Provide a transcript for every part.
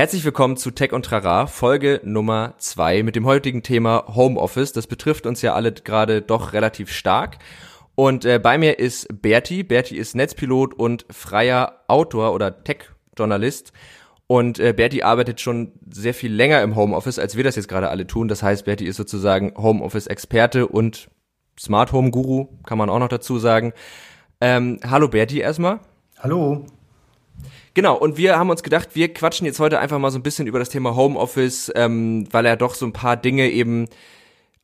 Herzlich willkommen zu Tech und Trara, Folge Nummer zwei mit dem heutigen Thema Homeoffice. Das betrifft uns ja alle gerade doch relativ stark. Und äh, bei mir ist Berti. Berti ist Netzpilot und freier Autor oder Tech-Journalist. Und äh, Berti arbeitet schon sehr viel länger im Homeoffice, als wir das jetzt gerade alle tun. Das heißt, Berti ist sozusagen Homeoffice-Experte und Smart Home Guru, kann man auch noch dazu sagen. Ähm, hallo Berti erstmal. Hallo. Genau, und wir haben uns gedacht, wir quatschen jetzt heute einfach mal so ein bisschen über das Thema Homeoffice, ähm, weil ja doch so ein paar Dinge eben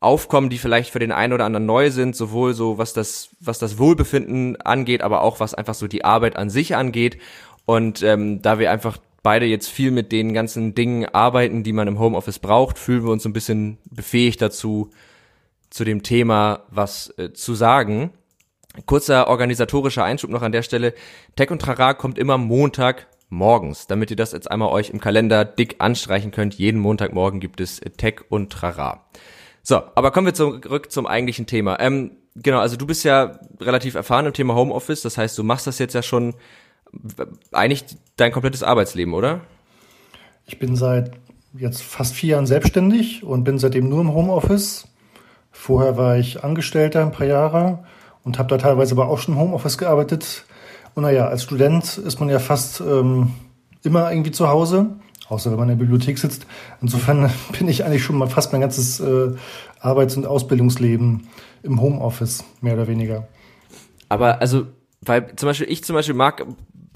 aufkommen, die vielleicht für den einen oder anderen neu sind, sowohl so was das, was das Wohlbefinden angeht, aber auch was einfach so die Arbeit an sich angeht. Und ähm, da wir einfach beide jetzt viel mit den ganzen Dingen arbeiten, die man im Homeoffice braucht, fühlen wir uns so ein bisschen befähigt dazu, zu dem Thema was äh, zu sagen. Kurzer organisatorischer Einschub noch an der Stelle. Tech und Trara kommt immer Montag morgens, damit ihr das jetzt einmal euch im Kalender dick anstreichen könnt. Jeden Montagmorgen gibt es Tech und Trara. So, aber kommen wir zurück zum eigentlichen Thema. Ähm, genau, also du bist ja relativ erfahren im Thema Homeoffice, das heißt, du machst das jetzt ja schon eigentlich dein komplettes Arbeitsleben, oder? Ich bin seit jetzt fast vier Jahren selbstständig und bin seitdem nur im Homeoffice. Vorher war ich Angestellter ein paar Jahre und habe da teilweise aber auch schon im Homeoffice gearbeitet. Und naja, als Student ist man ja fast ähm, immer irgendwie zu Hause, außer wenn man in der Bibliothek sitzt. Insofern bin ich eigentlich schon mal fast mein ganzes äh, Arbeits- und Ausbildungsleben im Homeoffice, mehr oder weniger. Aber also, weil zum Beispiel ich zum Beispiel mag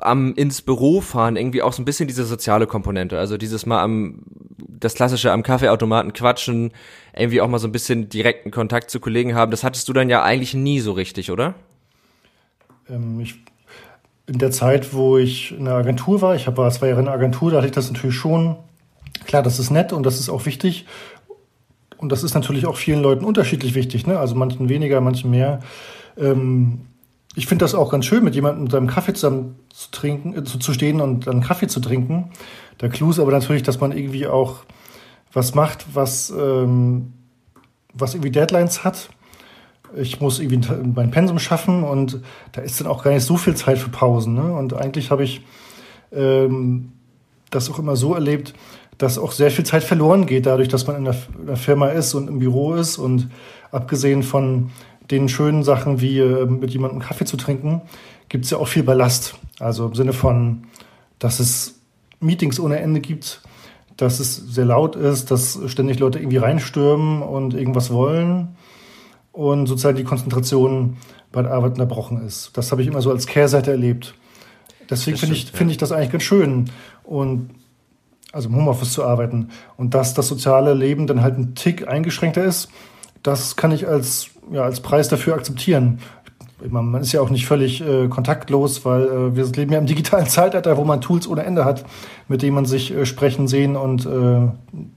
am ins Büro fahren irgendwie auch so ein bisschen diese soziale Komponente. Also dieses Mal am das klassische am Kaffeeautomaten quatschen, irgendwie auch mal so ein bisschen direkten Kontakt zu Kollegen haben. Das hattest du dann ja eigentlich nie so richtig, oder? Ähm, ich, in der Zeit, wo ich in der Agentur war, ich war zwei Jahre in der Agentur, da hatte ich das natürlich schon. Klar, das ist nett und das ist auch wichtig. Und das ist natürlich auch vielen Leuten unterschiedlich wichtig, ne? Also manchen weniger, manchen mehr. Ähm, ich finde das auch ganz schön, mit jemandem seinem Kaffee zusammen zu trinken, äh, zu, zu stehen und dann Kaffee zu trinken. Der Clou ist aber natürlich, dass man irgendwie auch was macht, was, ähm, was irgendwie Deadlines hat. Ich muss irgendwie mein Pensum schaffen und da ist dann auch gar nicht so viel Zeit für Pausen. Ne? Und eigentlich habe ich ähm, das auch immer so erlebt, dass auch sehr viel Zeit verloren geht, dadurch, dass man in der, in der Firma ist und im Büro ist und abgesehen von den schönen Sachen wie äh, mit jemandem Kaffee zu trinken, gibt es ja auch viel Ballast. Also im Sinne von, dass es Meetings ohne Ende gibt, dass es sehr laut ist, dass ständig Leute irgendwie reinstürmen und irgendwas wollen und sozusagen die Konzentration bei der Arbeit unterbrochen ist. Das habe ich immer so als Kehrseite erlebt. Deswegen finde ich, finde ich das eigentlich ganz schön. Und also im Homeoffice zu arbeiten. Und dass das soziale Leben dann halt ein Tick eingeschränkter ist, das kann ich als ja, als Preis dafür akzeptieren. Man ist ja auch nicht völlig äh, kontaktlos, weil äh, wir leben ja im digitalen Zeitalter, wo man Tools ohne Ende hat, mit denen man sich äh, sprechen, sehen und äh,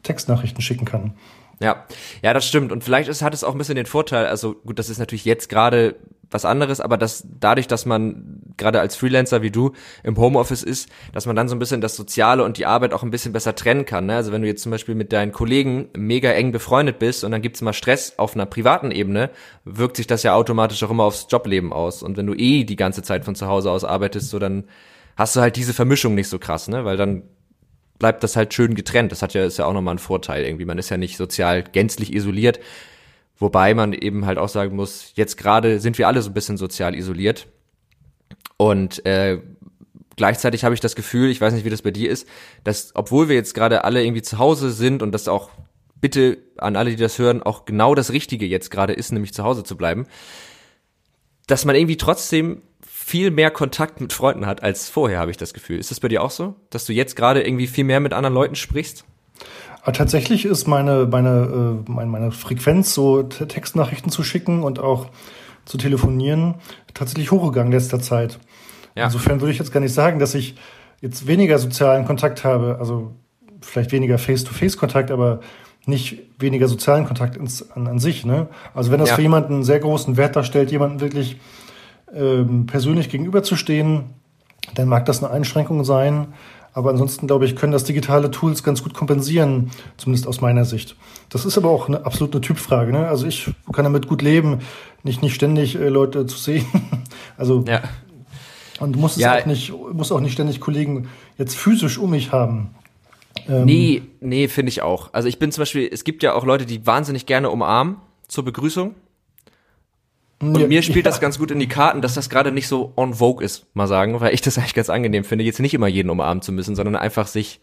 Textnachrichten schicken kann. Ja, ja, das stimmt. Und vielleicht ist, hat es auch ein bisschen den Vorteil, also gut, das ist natürlich jetzt gerade was anderes, aber dass dadurch, dass man gerade als Freelancer wie du im Homeoffice ist, dass man dann so ein bisschen das Soziale und die Arbeit auch ein bisschen besser trennen kann. Ne? Also wenn du jetzt zum Beispiel mit deinen Kollegen mega eng befreundet bist und dann gibt's mal Stress auf einer privaten Ebene, wirkt sich das ja automatisch auch immer aufs Jobleben aus. Und wenn du eh die ganze Zeit von zu Hause aus arbeitest, so dann hast du halt diese Vermischung nicht so krass, ne? Weil dann bleibt das halt schön getrennt. Das hat ja, ist ja auch nochmal ein Vorteil irgendwie. Man ist ja nicht sozial gänzlich isoliert. Wobei man eben halt auch sagen muss, jetzt gerade sind wir alle so ein bisschen sozial isoliert. Und äh, gleichzeitig habe ich das Gefühl, ich weiß nicht, wie das bei dir ist, dass obwohl wir jetzt gerade alle irgendwie zu Hause sind und das auch bitte an alle, die das hören, auch genau das Richtige jetzt gerade ist, nämlich zu Hause zu bleiben, dass man irgendwie trotzdem viel mehr Kontakt mit Freunden hat als vorher, habe ich das Gefühl. Ist das bei dir auch so, dass du jetzt gerade irgendwie viel mehr mit anderen Leuten sprichst? Aber tatsächlich ist meine, meine, äh, meine, meine Frequenz, so Textnachrichten zu schicken und auch zu telefonieren, tatsächlich hochgegangen letzter Zeit. Ja. Insofern würde ich jetzt gar nicht sagen, dass ich jetzt weniger sozialen Kontakt habe, also vielleicht weniger Face-to-Face-Kontakt, aber nicht weniger sozialen Kontakt ins, an, an sich. Ne? Also wenn das ja. für jemanden einen sehr großen Wert darstellt, jemanden wirklich ähm, persönlich gegenüberzustehen, dann mag das eine Einschränkung sein. Aber ansonsten, glaube ich, können das digitale Tools ganz gut kompensieren, zumindest aus meiner Sicht. Das ist aber auch eine absolute Typfrage. Ne? Also ich kann damit gut leben, nicht, nicht ständig äh, Leute zu sehen. also ja. und muss es ja. auch nicht, muss auch nicht ständig Kollegen jetzt physisch um mich haben. Ähm, nee, nee, finde ich auch. Also ich bin zum Beispiel, es gibt ja auch Leute, die wahnsinnig gerne umarmen zur Begrüßung. Und ja, mir spielt ja. das ganz gut in die Karten, dass das gerade nicht so on vogue ist, mal sagen, weil ich das eigentlich ganz angenehm finde, jetzt nicht immer jeden umarmen zu müssen, sondern einfach sich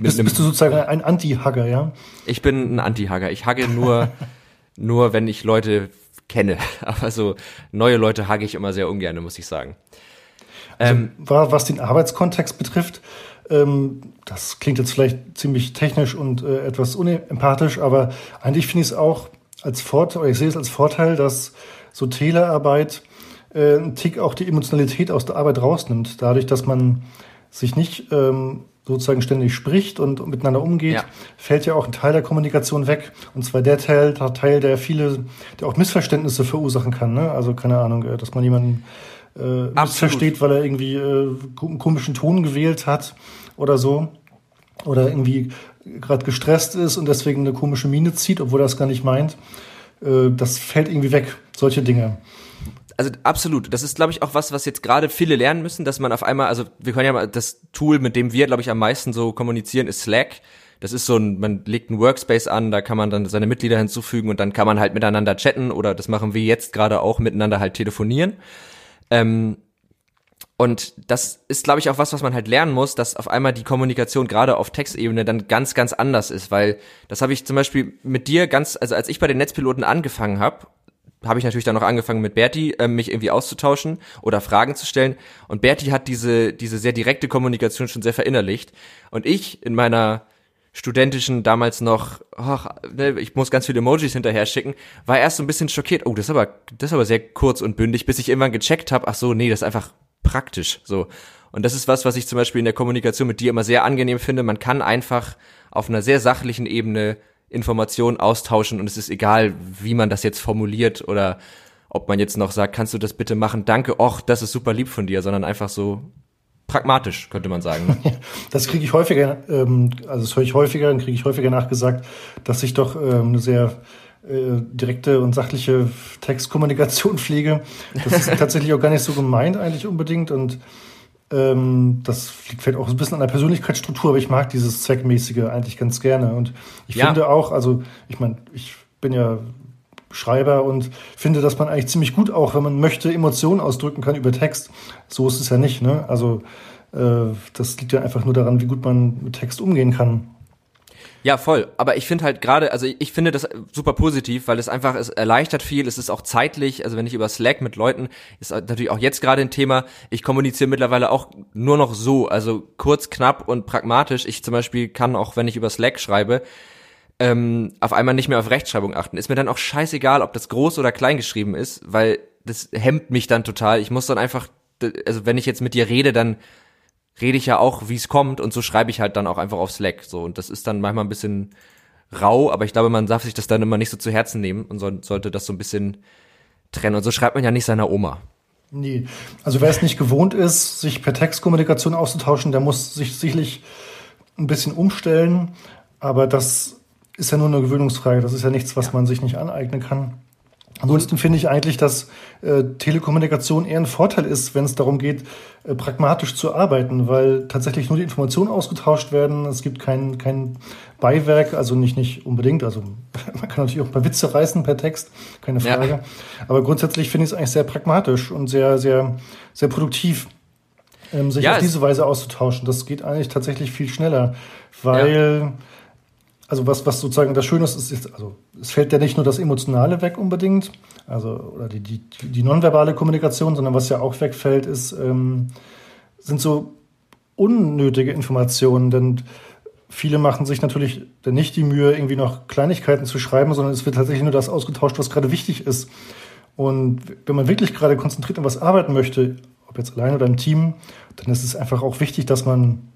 bist, bist, du sozusagen ein Anti-Hugger, ja? Ich bin ein Anti-Hugger. Ich hugge nur, nur wenn ich Leute kenne. Aber so neue Leute hugge ich immer sehr ungern, muss ich sagen. Also, ähm, was den Arbeitskontext betrifft, ähm, das klingt jetzt vielleicht ziemlich technisch und äh, etwas unempathisch, aber eigentlich finde ich es auch als Vorteil, ich sehe es als Vorteil, dass so Telearbeit äh, ein Tick auch die Emotionalität aus der Arbeit rausnimmt. Dadurch, dass man sich nicht ähm, sozusagen ständig spricht und miteinander umgeht, ja. fällt ja auch ein Teil der Kommunikation weg. Und zwar der Teil, der Teil, der viele, der auch Missverständnisse verursachen kann. Ne? Also keine Ahnung, äh, dass man jemanden äh, missversteht, weil er irgendwie äh, einen komischen Ton gewählt hat oder so. Oder irgendwie gerade gestresst ist und deswegen eine komische Miene zieht, obwohl er das gar nicht meint. Äh, das fällt irgendwie weg, solche Dinge also absolut. Das ist, glaube ich, auch was, was jetzt gerade viele lernen müssen, dass man auf einmal, also wir können ja mal, das Tool, mit dem wir, glaube ich, am meisten so kommunizieren, ist Slack. Das ist so ein, man legt einen Workspace an, da kann man dann seine Mitglieder hinzufügen und dann kann man halt miteinander chatten oder das machen wir jetzt gerade auch miteinander halt telefonieren. Ähm, und das ist, glaube ich, auch was, was man halt lernen muss, dass auf einmal die Kommunikation gerade auf Textebene dann ganz, ganz anders ist, weil das habe ich zum Beispiel mit dir ganz, also als ich bei den Netzpiloten angefangen habe habe ich natürlich dann noch angefangen mit Berti, äh, mich irgendwie auszutauschen oder Fragen zu stellen. Und Berti hat diese, diese sehr direkte Kommunikation schon sehr verinnerlicht. Und ich in meiner studentischen damals noch, ach, ne, ich muss ganz viele Emojis hinterher schicken, war erst so ein bisschen schockiert. Oh, das ist aber, das ist aber sehr kurz und bündig, bis ich irgendwann gecheckt habe, ach so, nee, das ist einfach praktisch. So. Und das ist was, was ich zum Beispiel in der Kommunikation mit dir immer sehr angenehm finde. Man kann einfach auf einer sehr sachlichen Ebene Informationen austauschen und es ist egal, wie man das jetzt formuliert oder ob man jetzt noch sagt, kannst du das bitte machen? Danke, och, das ist super lieb von dir, sondern einfach so pragmatisch, könnte man sagen. Das kriege ich häufiger, ähm, also das höre ich häufiger und kriege ich häufiger nachgesagt, dass ich doch ähm, eine sehr direkte und sachliche Textkommunikation pflege. Das ist tatsächlich auch gar nicht so gemeint eigentlich unbedingt und ähm, das liegt vielleicht auch ein bisschen an der Persönlichkeitsstruktur, aber ich mag dieses Zweckmäßige eigentlich ganz gerne. Und ich ja. finde auch, also ich meine, ich bin ja Schreiber und finde, dass man eigentlich ziemlich gut auch, wenn man möchte, Emotionen ausdrücken kann über Text. So ist es ja nicht. Ne? Also äh, das liegt ja einfach nur daran, wie gut man mit Text umgehen kann. Ja, voll. Aber ich finde halt gerade, also ich finde das super positiv, weil es einfach, es erleichtert viel, es ist auch zeitlich, also wenn ich über Slack mit Leuten, ist natürlich auch jetzt gerade ein Thema, ich kommuniziere mittlerweile auch nur noch so, also kurz, knapp und pragmatisch. Ich zum Beispiel kann auch, wenn ich über Slack schreibe, ähm, auf einmal nicht mehr auf Rechtschreibung achten. Ist mir dann auch scheißegal, ob das groß oder klein geschrieben ist, weil das hemmt mich dann total. Ich muss dann einfach, also wenn ich jetzt mit dir rede, dann rede ich ja auch, wie es kommt und so schreibe ich halt dann auch einfach auf Slack so und das ist dann manchmal ein bisschen rau, aber ich glaube, man darf sich das dann immer nicht so zu Herzen nehmen und soll, sollte das so ein bisschen trennen und so schreibt man ja nicht seiner Oma. Nee, also wer es nicht gewohnt ist, sich per Textkommunikation auszutauschen, der muss sich sicherlich ein bisschen umstellen, aber das ist ja nur eine Gewöhnungsfrage, das ist ja nichts, was ja. man sich nicht aneignen kann. Ansonsten finde ich eigentlich, dass äh, Telekommunikation eher ein Vorteil ist, wenn es darum geht, äh, pragmatisch zu arbeiten, weil tatsächlich nur die Informationen ausgetauscht werden. Es gibt kein, kein Beiwerk, also nicht, nicht unbedingt. Also man kann natürlich auch ein paar Witze reißen per Text, keine Frage. Ja. Aber grundsätzlich finde ich es eigentlich sehr pragmatisch und sehr, sehr, sehr produktiv, ähm, sich ja, auf diese Weise auszutauschen. Das geht eigentlich tatsächlich viel schneller, weil ja also was, was sozusagen das Schöne ist, ist, also es fällt ja nicht nur das Emotionale weg unbedingt, also oder die, die, die nonverbale Kommunikation, sondern was ja auch wegfällt, ist, ähm, sind so unnötige Informationen, denn viele machen sich natürlich dann nicht die Mühe, irgendwie noch Kleinigkeiten zu schreiben, sondern es wird tatsächlich nur das ausgetauscht, was gerade wichtig ist. Und wenn man wirklich gerade konzentriert an was arbeiten möchte, ob jetzt allein oder im Team, dann ist es einfach auch wichtig, dass man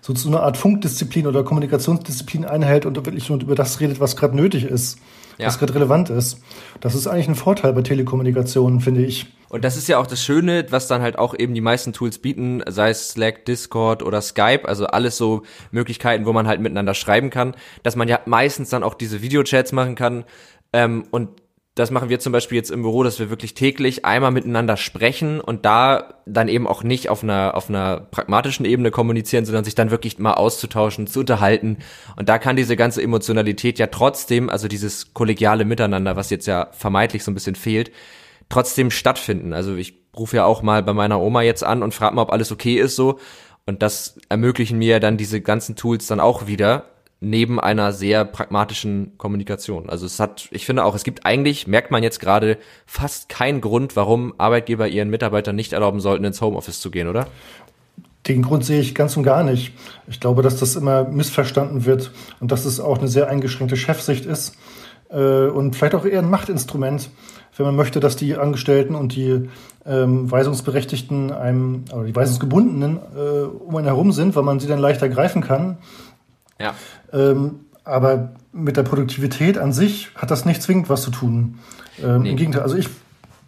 so zu einer Art Funkdisziplin oder Kommunikationsdisziplin einhält und wirklich nur über das redet, was gerade nötig ist, ja. was gerade relevant ist. Das ist eigentlich ein Vorteil bei Telekommunikation, finde ich. Und das ist ja auch das Schöne, was dann halt auch eben die meisten Tools bieten, sei es Slack, Discord oder Skype, also alles so Möglichkeiten, wo man halt miteinander schreiben kann, dass man ja meistens dann auch diese Videochats machen kann ähm, und das machen wir zum Beispiel jetzt im Büro, dass wir wirklich täglich einmal miteinander sprechen und da dann eben auch nicht auf einer, auf einer pragmatischen Ebene kommunizieren, sondern sich dann wirklich mal auszutauschen, zu unterhalten. Und da kann diese ganze Emotionalität ja trotzdem, also dieses kollegiale Miteinander, was jetzt ja vermeintlich so ein bisschen fehlt, trotzdem stattfinden. Also ich rufe ja auch mal bei meiner Oma jetzt an und frage mal, ob alles okay ist so. Und das ermöglichen mir dann diese ganzen Tools dann auch wieder, neben einer sehr pragmatischen Kommunikation. Also es hat, ich finde auch, es gibt eigentlich, merkt man jetzt gerade, fast keinen Grund, warum Arbeitgeber ihren Mitarbeitern nicht erlauben sollten, ins Homeoffice zu gehen, oder? Den Grund sehe ich ganz und gar nicht. Ich glaube, dass das immer missverstanden wird und dass es auch eine sehr eingeschränkte Chefsicht ist äh, und vielleicht auch eher ein Machtinstrument, wenn man möchte, dass die Angestellten und die ähm, Weisungsberechtigten einem, oder die Weisungsgebundenen äh, um einen herum sind, weil man sie dann leichter greifen kann ja. Ähm, aber mit der Produktivität an sich hat das nicht zwingend was zu tun. Ähm, nee. Im Gegenteil, also ich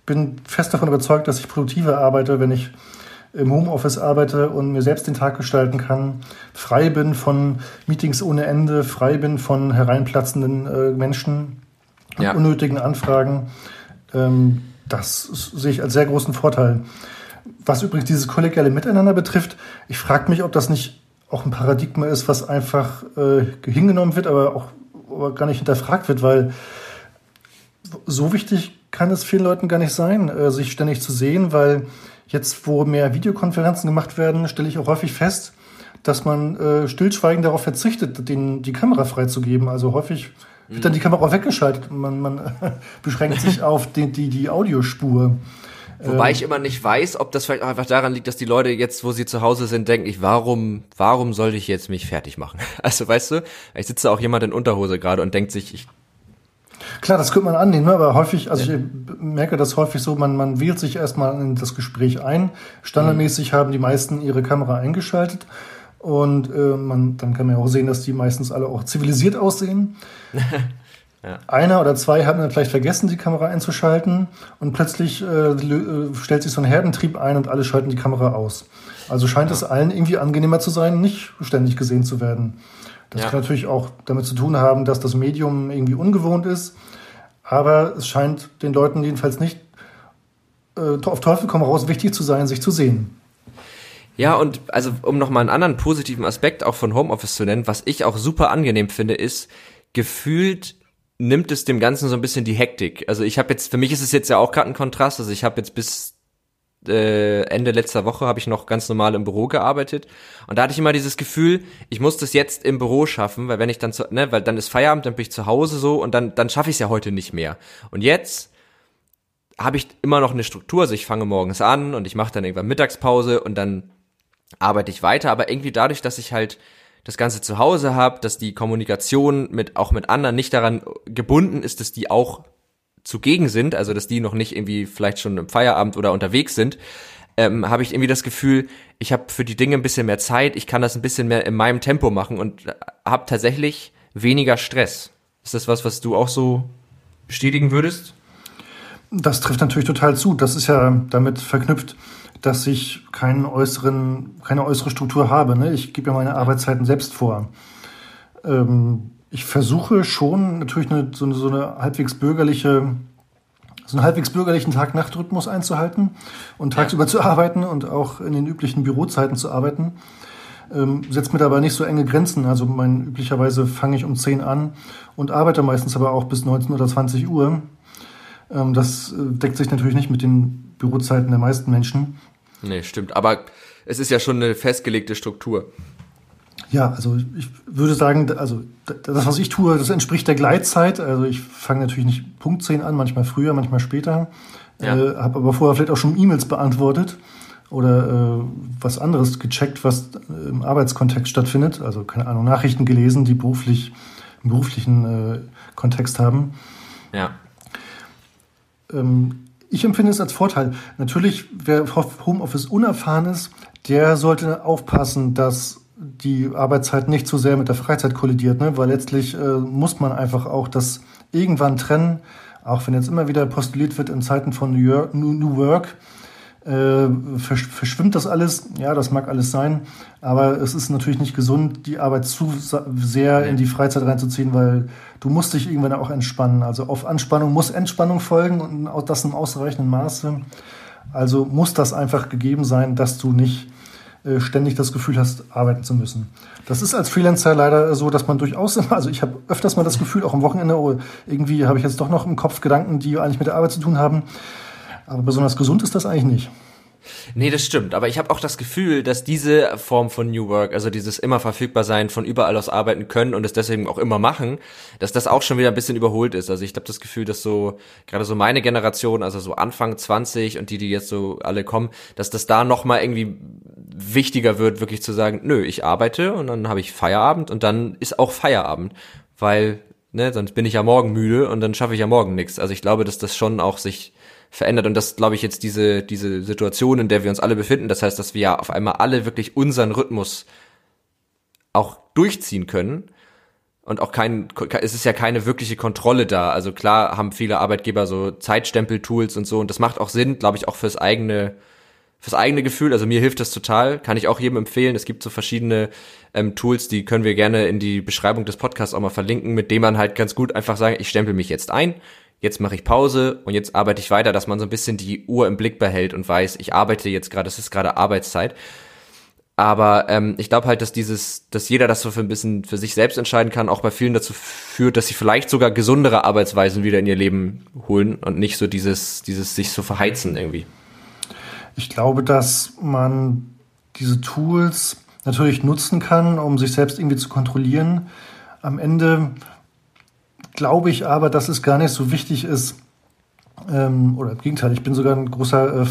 bin fest davon überzeugt, dass ich produktiver arbeite, wenn ich im Homeoffice arbeite und mir selbst den Tag gestalten kann, frei bin von Meetings ohne Ende, frei bin von hereinplatzenden äh, Menschen, ja. unnötigen Anfragen. Ähm, das sehe ich als sehr großen Vorteil. Was übrigens dieses kollegiale Miteinander betrifft, ich frage mich, ob das nicht auch ein Paradigma ist, was einfach äh, hingenommen wird, aber auch aber gar nicht hinterfragt wird, weil so wichtig kann es vielen Leuten gar nicht sein, äh, sich ständig zu sehen, weil jetzt, wo mehr Videokonferenzen gemacht werden, stelle ich auch häufig fest, dass man äh, stillschweigend darauf verzichtet, den, die Kamera freizugeben. Also häufig wird dann die Kamera auch weggeschaltet. Man, man beschränkt sich auf die, die, die Audiospur. Wobei ähm, ich immer nicht weiß, ob das vielleicht auch einfach daran liegt, dass die Leute jetzt, wo sie zu Hause sind, denken, ich, warum, warum sollte ich jetzt mich fertig machen? Also weißt du, ich sitze auch jemand in Unterhose gerade und denkt sich, ich Klar, das könnte man annehmen, ne? aber häufig, also ich merke das häufig so, man, man wählt sich erstmal in das Gespräch ein. Standardmäßig mhm. haben die meisten ihre Kamera eingeschaltet und äh, man, dann kann man ja auch sehen, dass die meistens alle auch zivilisiert aussehen. Ja. Einer oder zwei haben dann vielleicht vergessen, die Kamera einzuschalten und plötzlich äh, äh, stellt sich so ein Herdentrieb ein und alle schalten die Kamera aus. Also scheint ja. es allen irgendwie angenehmer zu sein, nicht ständig gesehen zu werden. Das ja. kann natürlich auch damit zu tun haben, dass das Medium irgendwie ungewohnt ist, aber es scheint den Leuten jedenfalls nicht äh, auf Teufel komm raus wichtig zu sein, sich zu sehen. Ja, und also um nochmal einen anderen positiven Aspekt auch von Homeoffice zu nennen, was ich auch super angenehm finde, ist, gefühlt nimmt es dem Ganzen so ein bisschen die Hektik. Also ich habe jetzt, für mich ist es jetzt ja auch gerade ein Kontrast. Also ich habe jetzt bis äh, Ende letzter Woche habe ich noch ganz normal im Büro gearbeitet und da hatte ich immer dieses Gefühl, ich muss das jetzt im Büro schaffen, weil wenn ich dann zu, ne, weil dann ist Feierabend, dann bin ich zu Hause so und dann dann schaffe ich es ja heute nicht mehr. Und jetzt habe ich immer noch eine Struktur, also ich fange morgens an und ich mache dann irgendwann Mittagspause und dann arbeite ich weiter, aber irgendwie dadurch, dass ich halt das Ganze zu Hause habe, dass die Kommunikation mit auch mit anderen nicht daran gebunden ist, dass die auch zugegen sind, also dass die noch nicht irgendwie vielleicht schon im Feierabend oder unterwegs sind, ähm, habe ich irgendwie das Gefühl, ich habe für die Dinge ein bisschen mehr Zeit, ich kann das ein bisschen mehr in meinem Tempo machen und habe tatsächlich weniger Stress. Ist das was, was du auch so bestätigen würdest? Das trifft natürlich total zu. Das ist ja damit verknüpft, dass ich keinen äußeren, keine äußere Struktur habe. Ne? Ich gebe ja meine Arbeitszeiten selbst vor. Ähm, ich versuche schon natürlich eine, so, eine, so eine halbwegs bürgerliche, so einen halbwegs bürgerlichen Tag-Nacht-Rhythmus einzuhalten und tagsüber zu arbeiten und auch in den üblichen Bürozeiten zu arbeiten. Ähm, setzt mir dabei nicht so enge Grenzen. Also mein, üblicherweise fange ich um 10 an und arbeite meistens aber auch bis 19 oder 20 Uhr. Ähm, das äh, deckt sich natürlich nicht mit den Bürozeiten der meisten Menschen. Nee, stimmt. Aber es ist ja schon eine festgelegte Struktur. Ja, also ich würde sagen, also das, was ich tue, das entspricht der Gleitzeit. Also ich fange natürlich nicht Punkt 10 an, manchmal früher, manchmal später. Ja. Äh, habe aber vorher vielleicht auch schon E-Mails beantwortet oder äh, was anderes gecheckt, was im Arbeitskontext stattfindet. Also keine Ahnung, Nachrichten gelesen, die beruflich im beruflichen äh, Kontext haben. Ja. Ähm, ich empfinde es als Vorteil. Natürlich, wer Homeoffice unerfahren ist, der sollte aufpassen, dass die Arbeitszeit nicht zu sehr mit der Freizeit kollidiert, ne? weil letztlich äh, muss man einfach auch das irgendwann trennen, auch wenn jetzt immer wieder postuliert wird in Zeiten von New Work, äh, verschwimmt das alles. Ja, das mag alles sein, aber es ist natürlich nicht gesund, die Arbeit zu sehr in die Freizeit reinzuziehen, weil du musst dich irgendwann auch entspannen. Also auf Anspannung muss Entspannung folgen und auch das im ausreichenden Maße. Also muss das einfach gegeben sein, dass du nicht äh, ständig das Gefühl hast, arbeiten zu müssen. Das ist als Freelancer leider so, dass man durchaus, also ich habe öfters mal das Gefühl, auch am Wochenende, oh, irgendwie habe ich jetzt doch noch im Kopf Gedanken, die eigentlich mit der Arbeit zu tun haben. Aber besonders gesund ist das eigentlich nicht. Nee, das stimmt. Aber ich habe auch das Gefühl, dass diese Form von New Work, also dieses immer verfügbar sein, von überall aus arbeiten können und es deswegen auch immer machen, dass das auch schon wieder ein bisschen überholt ist. Also ich habe das Gefühl, dass so, gerade so meine Generation, also so Anfang 20 und die, die jetzt so alle kommen, dass das da nochmal irgendwie wichtiger wird, wirklich zu sagen, nö, ich arbeite und dann habe ich Feierabend und dann ist auch Feierabend. Weil, ne, sonst bin ich ja morgen müde und dann schaffe ich ja morgen nichts. Also ich glaube, dass das schon auch sich verändert. Und das glaube ich jetzt diese, diese Situation, in der wir uns alle befinden. Das heißt, dass wir ja auf einmal alle wirklich unseren Rhythmus auch durchziehen können. Und auch kein, es ist ja keine wirkliche Kontrolle da. Also klar haben viele Arbeitgeber so Zeitstempel-Tools und so. Und das macht auch Sinn, glaube ich, auch fürs eigene, fürs eigene Gefühl. Also mir hilft das total. Kann ich auch jedem empfehlen. Es gibt so verschiedene ähm, Tools, die können wir gerne in die Beschreibung des Podcasts auch mal verlinken, mit dem man halt ganz gut einfach sagen, ich stempel mich jetzt ein jetzt mache ich Pause und jetzt arbeite ich weiter, dass man so ein bisschen die Uhr im Blick behält und weiß, ich arbeite jetzt gerade, es ist gerade Arbeitszeit. Aber ähm, ich glaube halt, dass dieses, dass jeder das so für ein bisschen für sich selbst entscheiden kann, auch bei vielen dazu führt, dass sie vielleicht sogar gesundere Arbeitsweisen wieder in ihr Leben holen und nicht so dieses, dieses sich so verheizen irgendwie. Ich glaube, dass man diese Tools natürlich nutzen kann, um sich selbst irgendwie zu kontrollieren. Am Ende glaube ich aber, dass es gar nicht so wichtig ist, ähm, oder im Gegenteil, ich bin sogar ein großer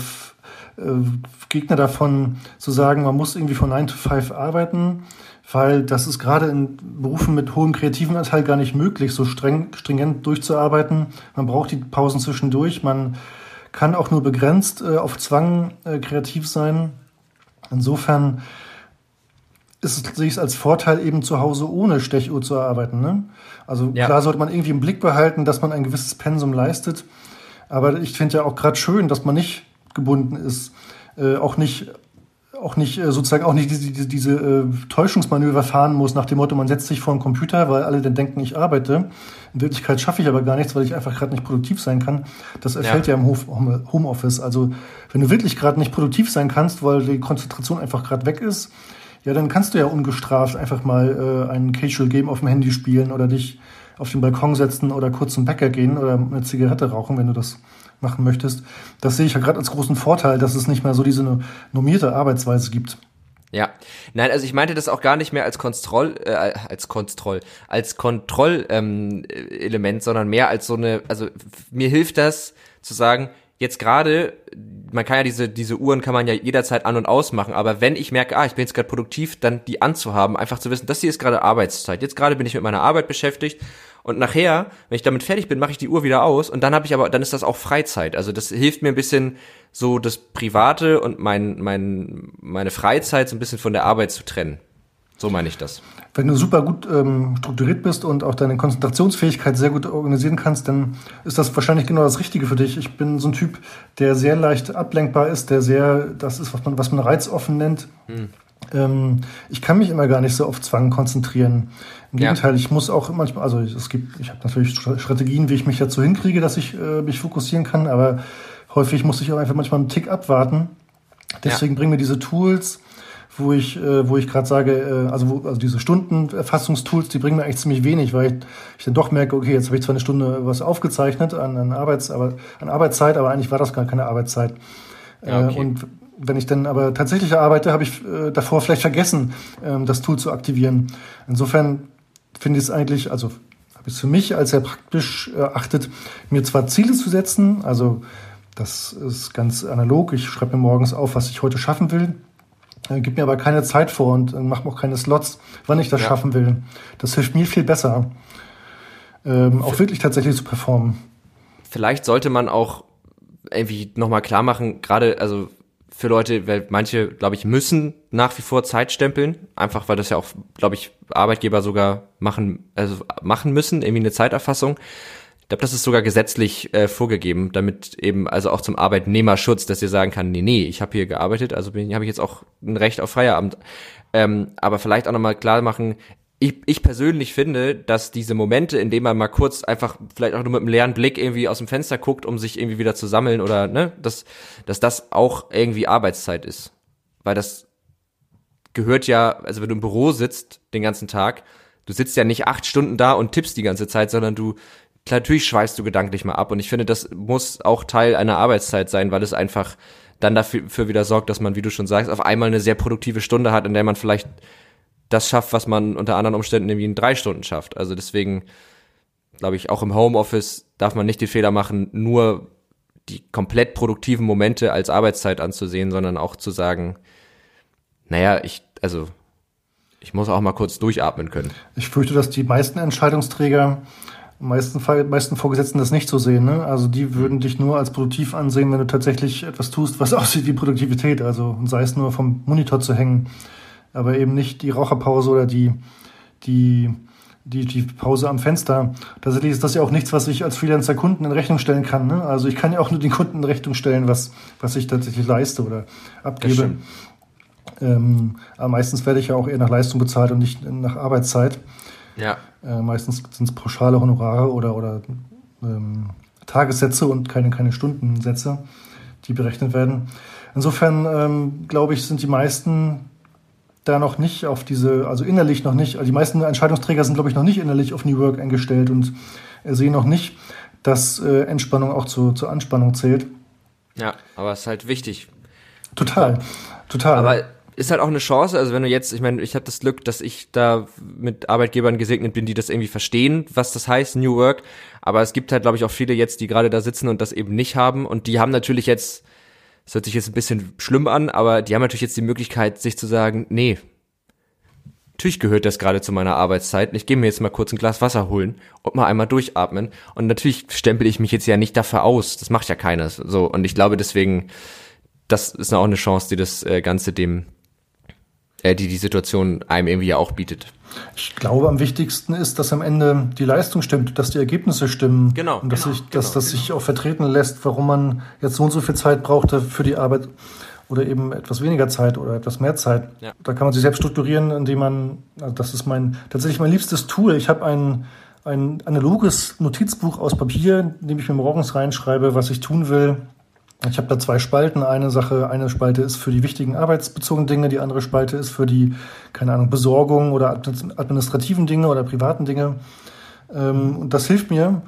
äh, äh, Gegner davon, zu sagen, man muss irgendwie von 9 to 5 arbeiten, weil das ist gerade in Berufen mit hohem kreativen Anteil gar nicht möglich, so streng, stringent durchzuarbeiten. Man braucht die Pausen zwischendurch, man kann auch nur begrenzt äh, auf Zwang äh, kreativ sein. Insofern ist es, sehe ich es als Vorteil, eben zu Hause ohne Stechuhr zu arbeiten. Ne? Also ja. klar sollte man irgendwie im Blick behalten, dass man ein gewisses Pensum leistet. Aber ich finde ja auch gerade schön, dass man nicht gebunden ist, äh, auch nicht auch nicht äh, sozusagen auch nicht diese, diese, diese äh, Täuschungsmanöver fahren muss nach dem Motto, man setzt sich vor einen Computer, weil alle dann denken, ich arbeite. In Wirklichkeit schaffe ich aber gar nichts, weil ich einfach gerade nicht produktiv sein kann. Das erfällt ja, ja im Homeoffice. Also wenn du wirklich gerade nicht produktiv sein kannst, weil die Konzentration einfach gerade weg ist, ja, dann kannst du ja ungestraft einfach mal äh, ein Casual Game auf dem Handy spielen oder dich auf den Balkon setzen oder kurz zum Bäcker gehen oder eine Zigarette rauchen, wenn du das machen möchtest. Das sehe ich ja gerade als großen Vorteil, dass es nicht mehr so diese normierte Arbeitsweise gibt. Ja, nein, also ich meinte das auch gar nicht mehr als Kontroll, äh, als Kontroll, als Kontrollelement, ähm, sondern mehr als so eine, also mir hilft das zu sagen, jetzt gerade, man kann ja diese, diese Uhren kann man ja jederzeit an- und ausmachen, aber wenn ich merke, ah, ich bin jetzt gerade produktiv, dann die anzuhaben, einfach zu wissen, das hier ist gerade Arbeitszeit. Jetzt gerade bin ich mit meiner Arbeit beschäftigt und nachher, wenn ich damit fertig bin, mache ich die Uhr wieder aus und dann habe ich aber, dann ist das auch Freizeit. Also das hilft mir ein bisschen so das Private und mein, mein, meine Freizeit so ein bisschen von der Arbeit zu trennen. So meine ich das. Wenn du super gut ähm, strukturiert bist und auch deine Konzentrationsfähigkeit sehr gut organisieren kannst, dann ist das wahrscheinlich genau das Richtige für dich. Ich bin so ein Typ, der sehr leicht ablenkbar ist, der sehr, das ist, was man, was man reizoffen nennt. Hm. Ähm, ich kann mich immer gar nicht so auf Zwang konzentrieren. Im ja. Gegenteil, ich muss auch manchmal, also es gibt, ich habe natürlich Strategien, wie ich mich dazu hinkriege, dass ich äh, mich fokussieren kann, aber häufig muss ich auch einfach manchmal einen Tick abwarten. Deswegen ja. bringen mir diese Tools, wo ich, äh, wo ich gerade sage, äh, also, wo, also diese Stundenerfassungstools, die bringen mir eigentlich ziemlich wenig, weil ich, ich dann doch merke, okay, jetzt habe ich zwar eine Stunde was aufgezeichnet an, an, Arbeits, aber, an Arbeitszeit, aber eigentlich war das gar keine Arbeitszeit. Ja, okay. äh, und wenn ich dann aber tatsächlich arbeite, habe ich äh, davor vielleicht vergessen, ähm, das Tool zu aktivieren. Insofern finde ich es eigentlich, also habe ich es für mich als sehr praktisch erachtet, äh, mir zwar Ziele zu setzen, also das ist ganz analog. Ich schreibe mir morgens auf, was ich heute schaffen will. Äh, gibt mir aber keine Zeit vor und äh, macht mir auch keine Slots, wann ich das ja. schaffen will. Das hilft mir viel besser, ähm, auch wirklich tatsächlich zu performen. Vielleicht sollte man auch irgendwie nochmal klar machen, gerade, also für Leute, weil manche, glaube ich, müssen nach wie vor Zeit stempeln, einfach weil das ja auch, glaube ich, Arbeitgeber sogar machen, also machen müssen, irgendwie eine Zeiterfassung glaube, das ist sogar gesetzlich äh, vorgegeben, damit eben also auch zum Arbeitnehmerschutz, dass ihr sagen kann, nee, nee, ich habe hier gearbeitet, also habe ich jetzt auch ein Recht auf Feierabend. Ähm, aber vielleicht auch nochmal klar machen, ich, ich persönlich finde, dass diese Momente, in denen man mal kurz einfach vielleicht auch nur mit einem leeren Blick irgendwie aus dem Fenster guckt, um sich irgendwie wieder zu sammeln oder ne, dass, dass das auch irgendwie Arbeitszeit ist. Weil das gehört ja, also wenn du im Büro sitzt den ganzen Tag, du sitzt ja nicht acht Stunden da und tippst die ganze Zeit, sondern du natürlich schweißt du gedanklich mal ab. Und ich finde, das muss auch Teil einer Arbeitszeit sein, weil es einfach dann dafür wieder sorgt, dass man, wie du schon sagst, auf einmal eine sehr produktive Stunde hat, in der man vielleicht das schafft, was man unter anderen Umständen irgendwie in drei Stunden schafft. Also deswegen glaube ich, auch im Homeoffice darf man nicht den Fehler machen, nur die komplett produktiven Momente als Arbeitszeit anzusehen, sondern auch zu sagen, naja, ich, also ich muss auch mal kurz durchatmen können. Ich fürchte, dass die meisten Entscheidungsträger, meisten, meisten Vorgesetzten das nicht so sehen. Ne? Also die würden dich nur als produktiv ansehen, wenn du tatsächlich etwas tust, was aussieht wie Produktivität. Also sei es nur vom Monitor zu hängen aber eben nicht die Raucherpause oder die, die, die, die Pause am Fenster. Tatsächlich ist das ja auch nichts, was ich als Freelancer Kunden in Rechnung stellen kann. Ne? Also ich kann ja auch nur den Kunden in Rechnung stellen, was, was ich tatsächlich leiste oder abgebe. Ähm, aber meistens werde ich ja auch eher nach Leistung bezahlt und nicht nach Arbeitszeit. Ja. Äh, meistens sind es pauschale Honorare oder, oder ähm, Tagessätze und keine, keine Stundensätze, die berechnet werden. Insofern ähm, glaube ich, sind die meisten da noch nicht auf diese, also innerlich noch nicht, also die meisten Entscheidungsträger sind, glaube ich, noch nicht innerlich auf New Work eingestellt und sehen noch nicht, dass äh, Entspannung auch zu, zur Anspannung zählt. Ja, aber es ist halt wichtig. Total, total. Aber ist halt auch eine Chance, also wenn du jetzt, ich meine, ich habe das Glück, dass ich da mit Arbeitgebern gesegnet bin, die das irgendwie verstehen, was das heißt, New Work. Aber es gibt halt, glaube ich, auch viele jetzt, die gerade da sitzen und das eben nicht haben. Und die haben natürlich jetzt das hört sich jetzt ein bisschen schlimm an, aber die haben natürlich jetzt die Möglichkeit, sich zu sagen, nee, natürlich gehört das gerade zu meiner Arbeitszeit. Ich gehe mir jetzt mal kurz ein Glas Wasser holen und mal einmal durchatmen. Und natürlich stempel ich mich jetzt ja nicht dafür aus. Das macht ja keiner. So. Und ich glaube deswegen, das ist auch eine Chance, die das äh, Ganze dem, äh, die die Situation einem irgendwie ja auch bietet. Ich glaube, am wichtigsten ist, dass am Ende die Leistung stimmt, dass die Ergebnisse stimmen. Genau. Und dass, genau, sich, dass genau, das genau. sich auch vertreten lässt, warum man jetzt so und so viel Zeit brauchte für die Arbeit oder eben etwas weniger Zeit oder etwas mehr Zeit. Ja. Da kann man sich selbst strukturieren, indem man, also das ist mein, tatsächlich mein liebstes Tool. Ich habe ein, ein analoges Notizbuch aus Papier, in dem ich mir morgens reinschreibe, was ich tun will, ich habe da zwei Spalten. Eine Sache, eine Spalte ist für die wichtigen arbeitsbezogenen Dinge, die andere Spalte ist für die, keine Ahnung, Besorgung oder administrativen Dinge oder privaten Dinge. Ähm, und das hilft mir,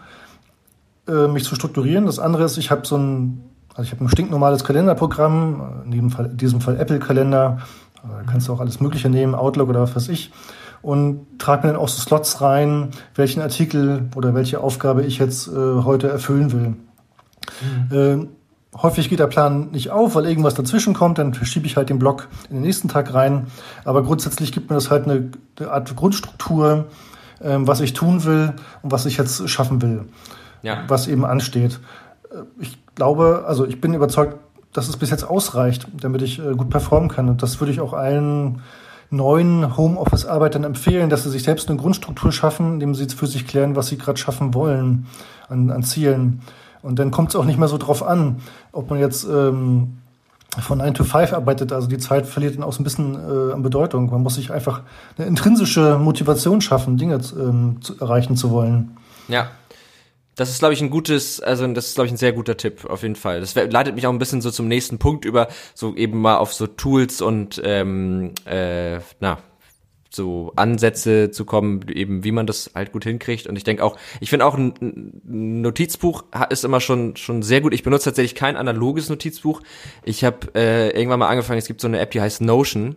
äh, mich zu strukturieren. Das andere ist, ich habe so ein, also ich habe ein stinknormales Kalenderprogramm, in diesem Fall, in diesem Fall Apple-Kalender. Da kannst du auch alles Mögliche nehmen, Outlook oder was weiß ich. Und trage mir dann auch so Slots rein, welchen Artikel oder welche Aufgabe ich jetzt äh, heute erfüllen will. Mhm. Häufig geht der Plan nicht auf, weil irgendwas dazwischen kommt, dann verschiebe ich halt den Block in den nächsten Tag rein. Aber grundsätzlich gibt mir das halt eine, eine Art Grundstruktur, ähm, was ich tun will und was ich jetzt schaffen will, ja. was eben ansteht. Äh, ich glaube, also ich bin überzeugt, dass es bis jetzt ausreicht, damit ich äh, gut performen kann. Und das würde ich auch allen neuen Homeoffice-Arbeitern empfehlen, dass sie sich selbst eine Grundstruktur schaffen, indem sie für sich klären, was sie gerade schaffen wollen an, an Zielen. Und dann kommt es auch nicht mehr so drauf an, ob man jetzt ähm, von 9 to 5 arbeitet. Also die Zeit verliert dann auch so ein bisschen äh, an Bedeutung. Man muss sich einfach eine intrinsische Motivation schaffen, Dinge ähm, zu, erreichen zu wollen. Ja. Das ist, glaube ich, ein gutes, also das ist, glaube ich, ein sehr guter Tipp, auf jeden Fall. Das leitet mich auch ein bisschen so zum nächsten Punkt über, so eben mal auf so Tools und ähm, äh, na, so Ansätze zu kommen, eben wie man das halt gut hinkriegt. Und ich denke auch, ich finde auch ein Notizbuch ist immer schon schon sehr gut. Ich benutze tatsächlich kein analoges Notizbuch. Ich habe äh, irgendwann mal angefangen. Es gibt so eine App, die heißt Notion.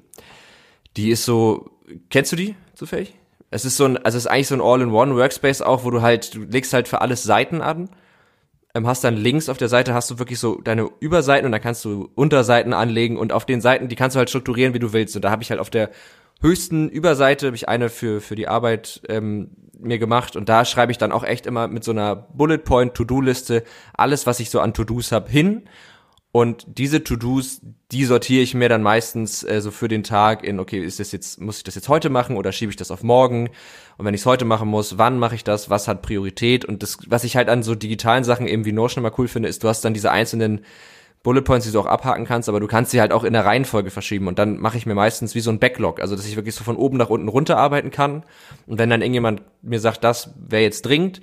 Die ist so, kennst du die zufällig? Es ist so ein, also es ist eigentlich so ein All-in-One Workspace auch, wo du halt, du legst halt für alles Seiten an ähm, hast dann links auf der Seite hast du wirklich so deine Überseiten und dann kannst du Unterseiten anlegen und auf den Seiten, die kannst du halt strukturieren, wie du willst. Und da habe ich halt auf der höchsten Überseite habe ich eine für, für die Arbeit ähm, mir gemacht und da schreibe ich dann auch echt immer mit so einer Bullet Point To-Do-Liste alles, was ich so an To-Dos habe, hin. Und diese To-Dos, die sortiere ich mir dann meistens äh, so für den Tag in, okay, ist das jetzt, muss ich das jetzt heute machen oder schiebe ich das auf morgen? Und wenn ich es heute machen muss, wann mache ich das? Was hat Priorität? Und das, was ich halt an so digitalen Sachen eben wie Notion immer cool finde, ist, du hast dann diese einzelnen Bullet Points, die du auch abhaken kannst, aber du kannst sie halt auch in der Reihenfolge verschieben. Und dann mache ich mir meistens wie so ein Backlog, also dass ich wirklich so von oben nach unten runterarbeiten kann. Und wenn dann irgendjemand mir sagt, das wäre jetzt dringend,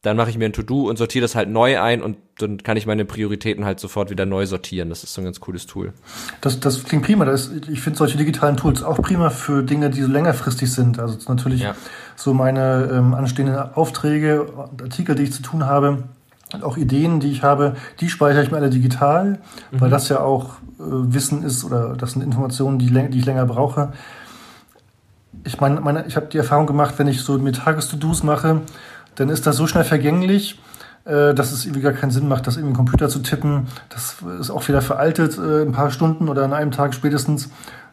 dann mache ich mir ein To-Do und sortiere das halt neu ein und dann kann ich meine Prioritäten halt sofort wieder neu sortieren. Das ist so ein ganz cooles Tool. Das, das klingt prima. Das, ich finde solche digitalen Tools auch prima für Dinge, die so längerfristig sind. Also natürlich ja. so meine ähm, anstehenden Aufträge und Artikel, die ich zu tun habe, und auch Ideen, die ich habe, die speichere ich mir alle digital, mhm. weil das ja auch äh, Wissen ist oder das sind Informationen, die, die ich länger brauche. Ich meine, meine, ich habe die Erfahrung gemacht, wenn ich so mir Tages-To-Dos mache, dann ist das so schnell vergänglich, äh, dass es irgendwie gar keinen Sinn macht, das irgendwie im Computer zu tippen. Das ist auch wieder veraltet, äh, ein paar Stunden oder an einem Tag spätestens.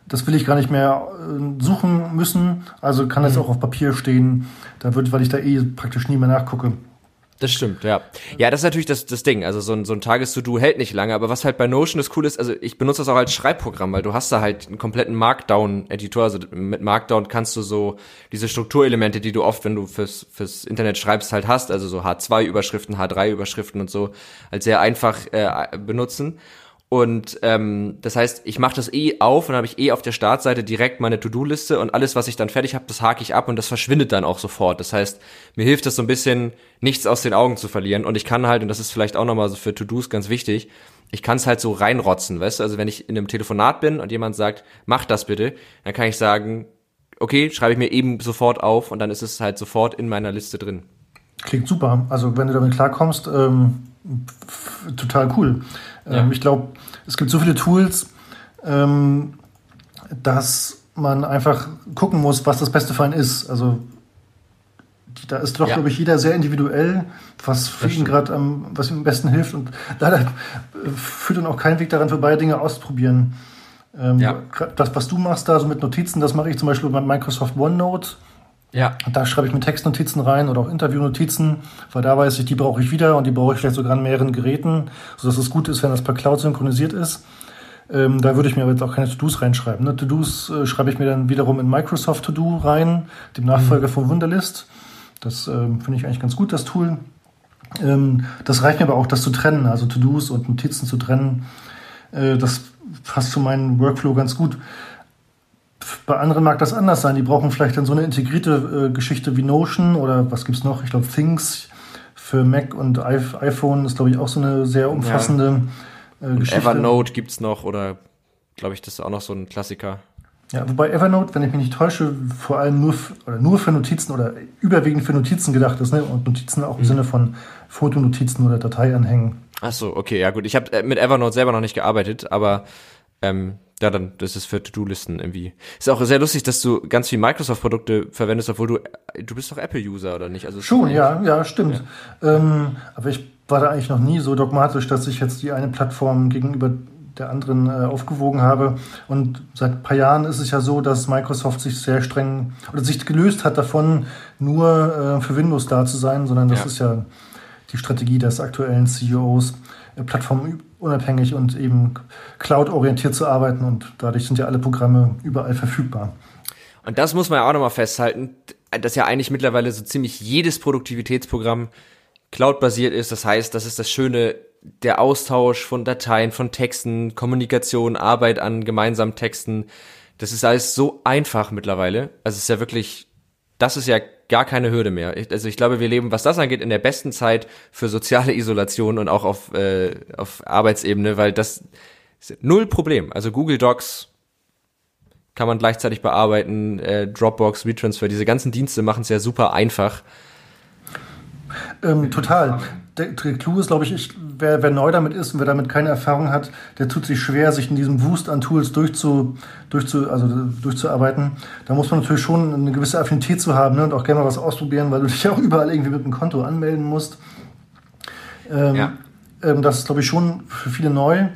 Das will ich gar nicht mehr äh, suchen müssen. Also kann das mhm. auch auf Papier stehen. Da wird, weil ich da eh praktisch nie mehr nachgucke. Das stimmt, ja. Ja, das ist natürlich das, das Ding. Also so ein, so ein Tages-To-Do hält nicht lange, aber was halt bei Notion das cool ist, also ich benutze das auch als Schreibprogramm, weil du hast da halt einen kompletten Markdown-Editor. Also mit Markdown kannst du so diese Strukturelemente, die du oft, wenn du fürs, fürs Internet schreibst, halt hast, also so H2-Überschriften, H3-Überschriften und so, als sehr einfach äh, benutzen. Und ähm, das heißt, ich mache das eh auf und habe ich eh auf der Startseite direkt meine To-Do-Liste und alles, was ich dann fertig habe, das hake ich ab und das verschwindet dann auch sofort. Das heißt, mir hilft das so ein bisschen, nichts aus den Augen zu verlieren. Und ich kann halt, und das ist vielleicht auch nochmal so für To-Dos ganz wichtig, ich kann es halt so reinrotzen, weißt du? Also wenn ich in einem Telefonat bin und jemand sagt, mach das bitte, dann kann ich sagen, okay, schreibe ich mir eben sofort auf und dann ist es halt sofort in meiner Liste drin. Klingt super. Also wenn du damit klarkommst, ähm, total cool. Ja. Ähm, ich glaube, es gibt so viele Tools, ähm, dass man einfach gucken muss, was das Beste für einen ist. Also da ist doch, ja. glaube ich, jeder sehr individuell, was für ihn gerade am, was ihm am besten hilft. Und leider führt dann auch kein Weg daran vorbei, Dinge auszuprobieren. Ähm, ja. Das, was du machst da so mit Notizen, das mache ich zum Beispiel bei Microsoft OneNote. Ja. Da schreibe ich mir Textnotizen rein oder auch Interviewnotizen, weil da weiß ich, die brauche ich wieder und die brauche ich vielleicht sogar an mehreren Geräten, sodass es gut ist, wenn das per Cloud synchronisiert ist. Ähm, da würde ich mir aber jetzt auch keine To-Dos reinschreiben. Ne? To-Dos äh, schreibe ich mir dann wiederum in Microsoft To-Do rein, dem Nachfolger mhm. von Wunderlist. Das ähm, finde ich eigentlich ganz gut, das Tool. Ähm, das reicht mir aber auch, das zu trennen, also To-Dos und Notizen zu trennen. Äh, das passt zu meinem Workflow ganz gut. Bei anderen mag das anders sein. Die brauchen vielleicht dann so eine integrierte äh, Geschichte wie Notion oder was gibt's noch? Ich glaube Things für Mac und iPhone ist glaube ich auch so eine sehr umfassende ja. äh, Geschichte. Evernote gibt's noch oder glaube ich, das ist auch noch so ein Klassiker. Ja, wobei Evernote, wenn ich mich nicht täusche, vor allem nur, oder nur für Notizen oder überwiegend für Notizen gedacht ist, ne? Und Notizen auch im mhm. Sinne von Fotonotizen oder Dateianhängen. Ach so, okay, ja gut. Ich habe äh, mit Evernote selber noch nicht gearbeitet, aber ähm, ja, dann, das ist für To-Do-Listen irgendwie. Ist auch sehr lustig, dass du ganz viel Microsoft-Produkte verwendest, obwohl du, du bist doch Apple-User, oder nicht? Also Schon, ja, ja, stimmt. Ja. Ähm, aber ich war da eigentlich noch nie so dogmatisch, dass ich jetzt die eine Plattform gegenüber der anderen äh, aufgewogen habe. Und seit ein paar Jahren ist es ja so, dass Microsoft sich sehr streng oder sich gelöst hat davon, nur äh, für Windows da zu sein, sondern das ja. ist ja die Strategie des aktuellen CEOs, äh, plattformunabhängig und eben cloud-orientiert zu arbeiten und dadurch sind ja alle Programme überall verfügbar. Und das muss man ja auch nochmal festhalten, dass ja eigentlich mittlerweile so ziemlich jedes Produktivitätsprogramm cloud-basiert ist. Das heißt, das ist das Schöne, der Austausch von Dateien, von Texten, Kommunikation, Arbeit an gemeinsamen Texten. Das ist alles so einfach mittlerweile. Also es ist ja wirklich, das ist ja gar keine Hürde mehr. Also ich glaube, wir leben, was das angeht, in der besten Zeit für soziale Isolation und auch auf, äh, auf Arbeitsebene, weil das null Problem. Also Google Docs kann man gleichzeitig bearbeiten, äh, Dropbox, WeTransfer, diese ganzen Dienste machen es ja super einfach. Ähm, total. Der, der Clou ist, glaube ich, ich wer, wer neu damit ist und wer damit keine Erfahrung hat, der tut sich schwer, sich in diesem Wust an Tools durchzu, durchzu, also durchzuarbeiten. Da muss man natürlich schon eine gewisse Affinität zu haben ne, und auch gerne mal was ausprobieren, weil du dich ja auch überall irgendwie mit einem Konto anmelden musst. Ähm, ja. ähm, das ist, glaube ich, schon für viele neu,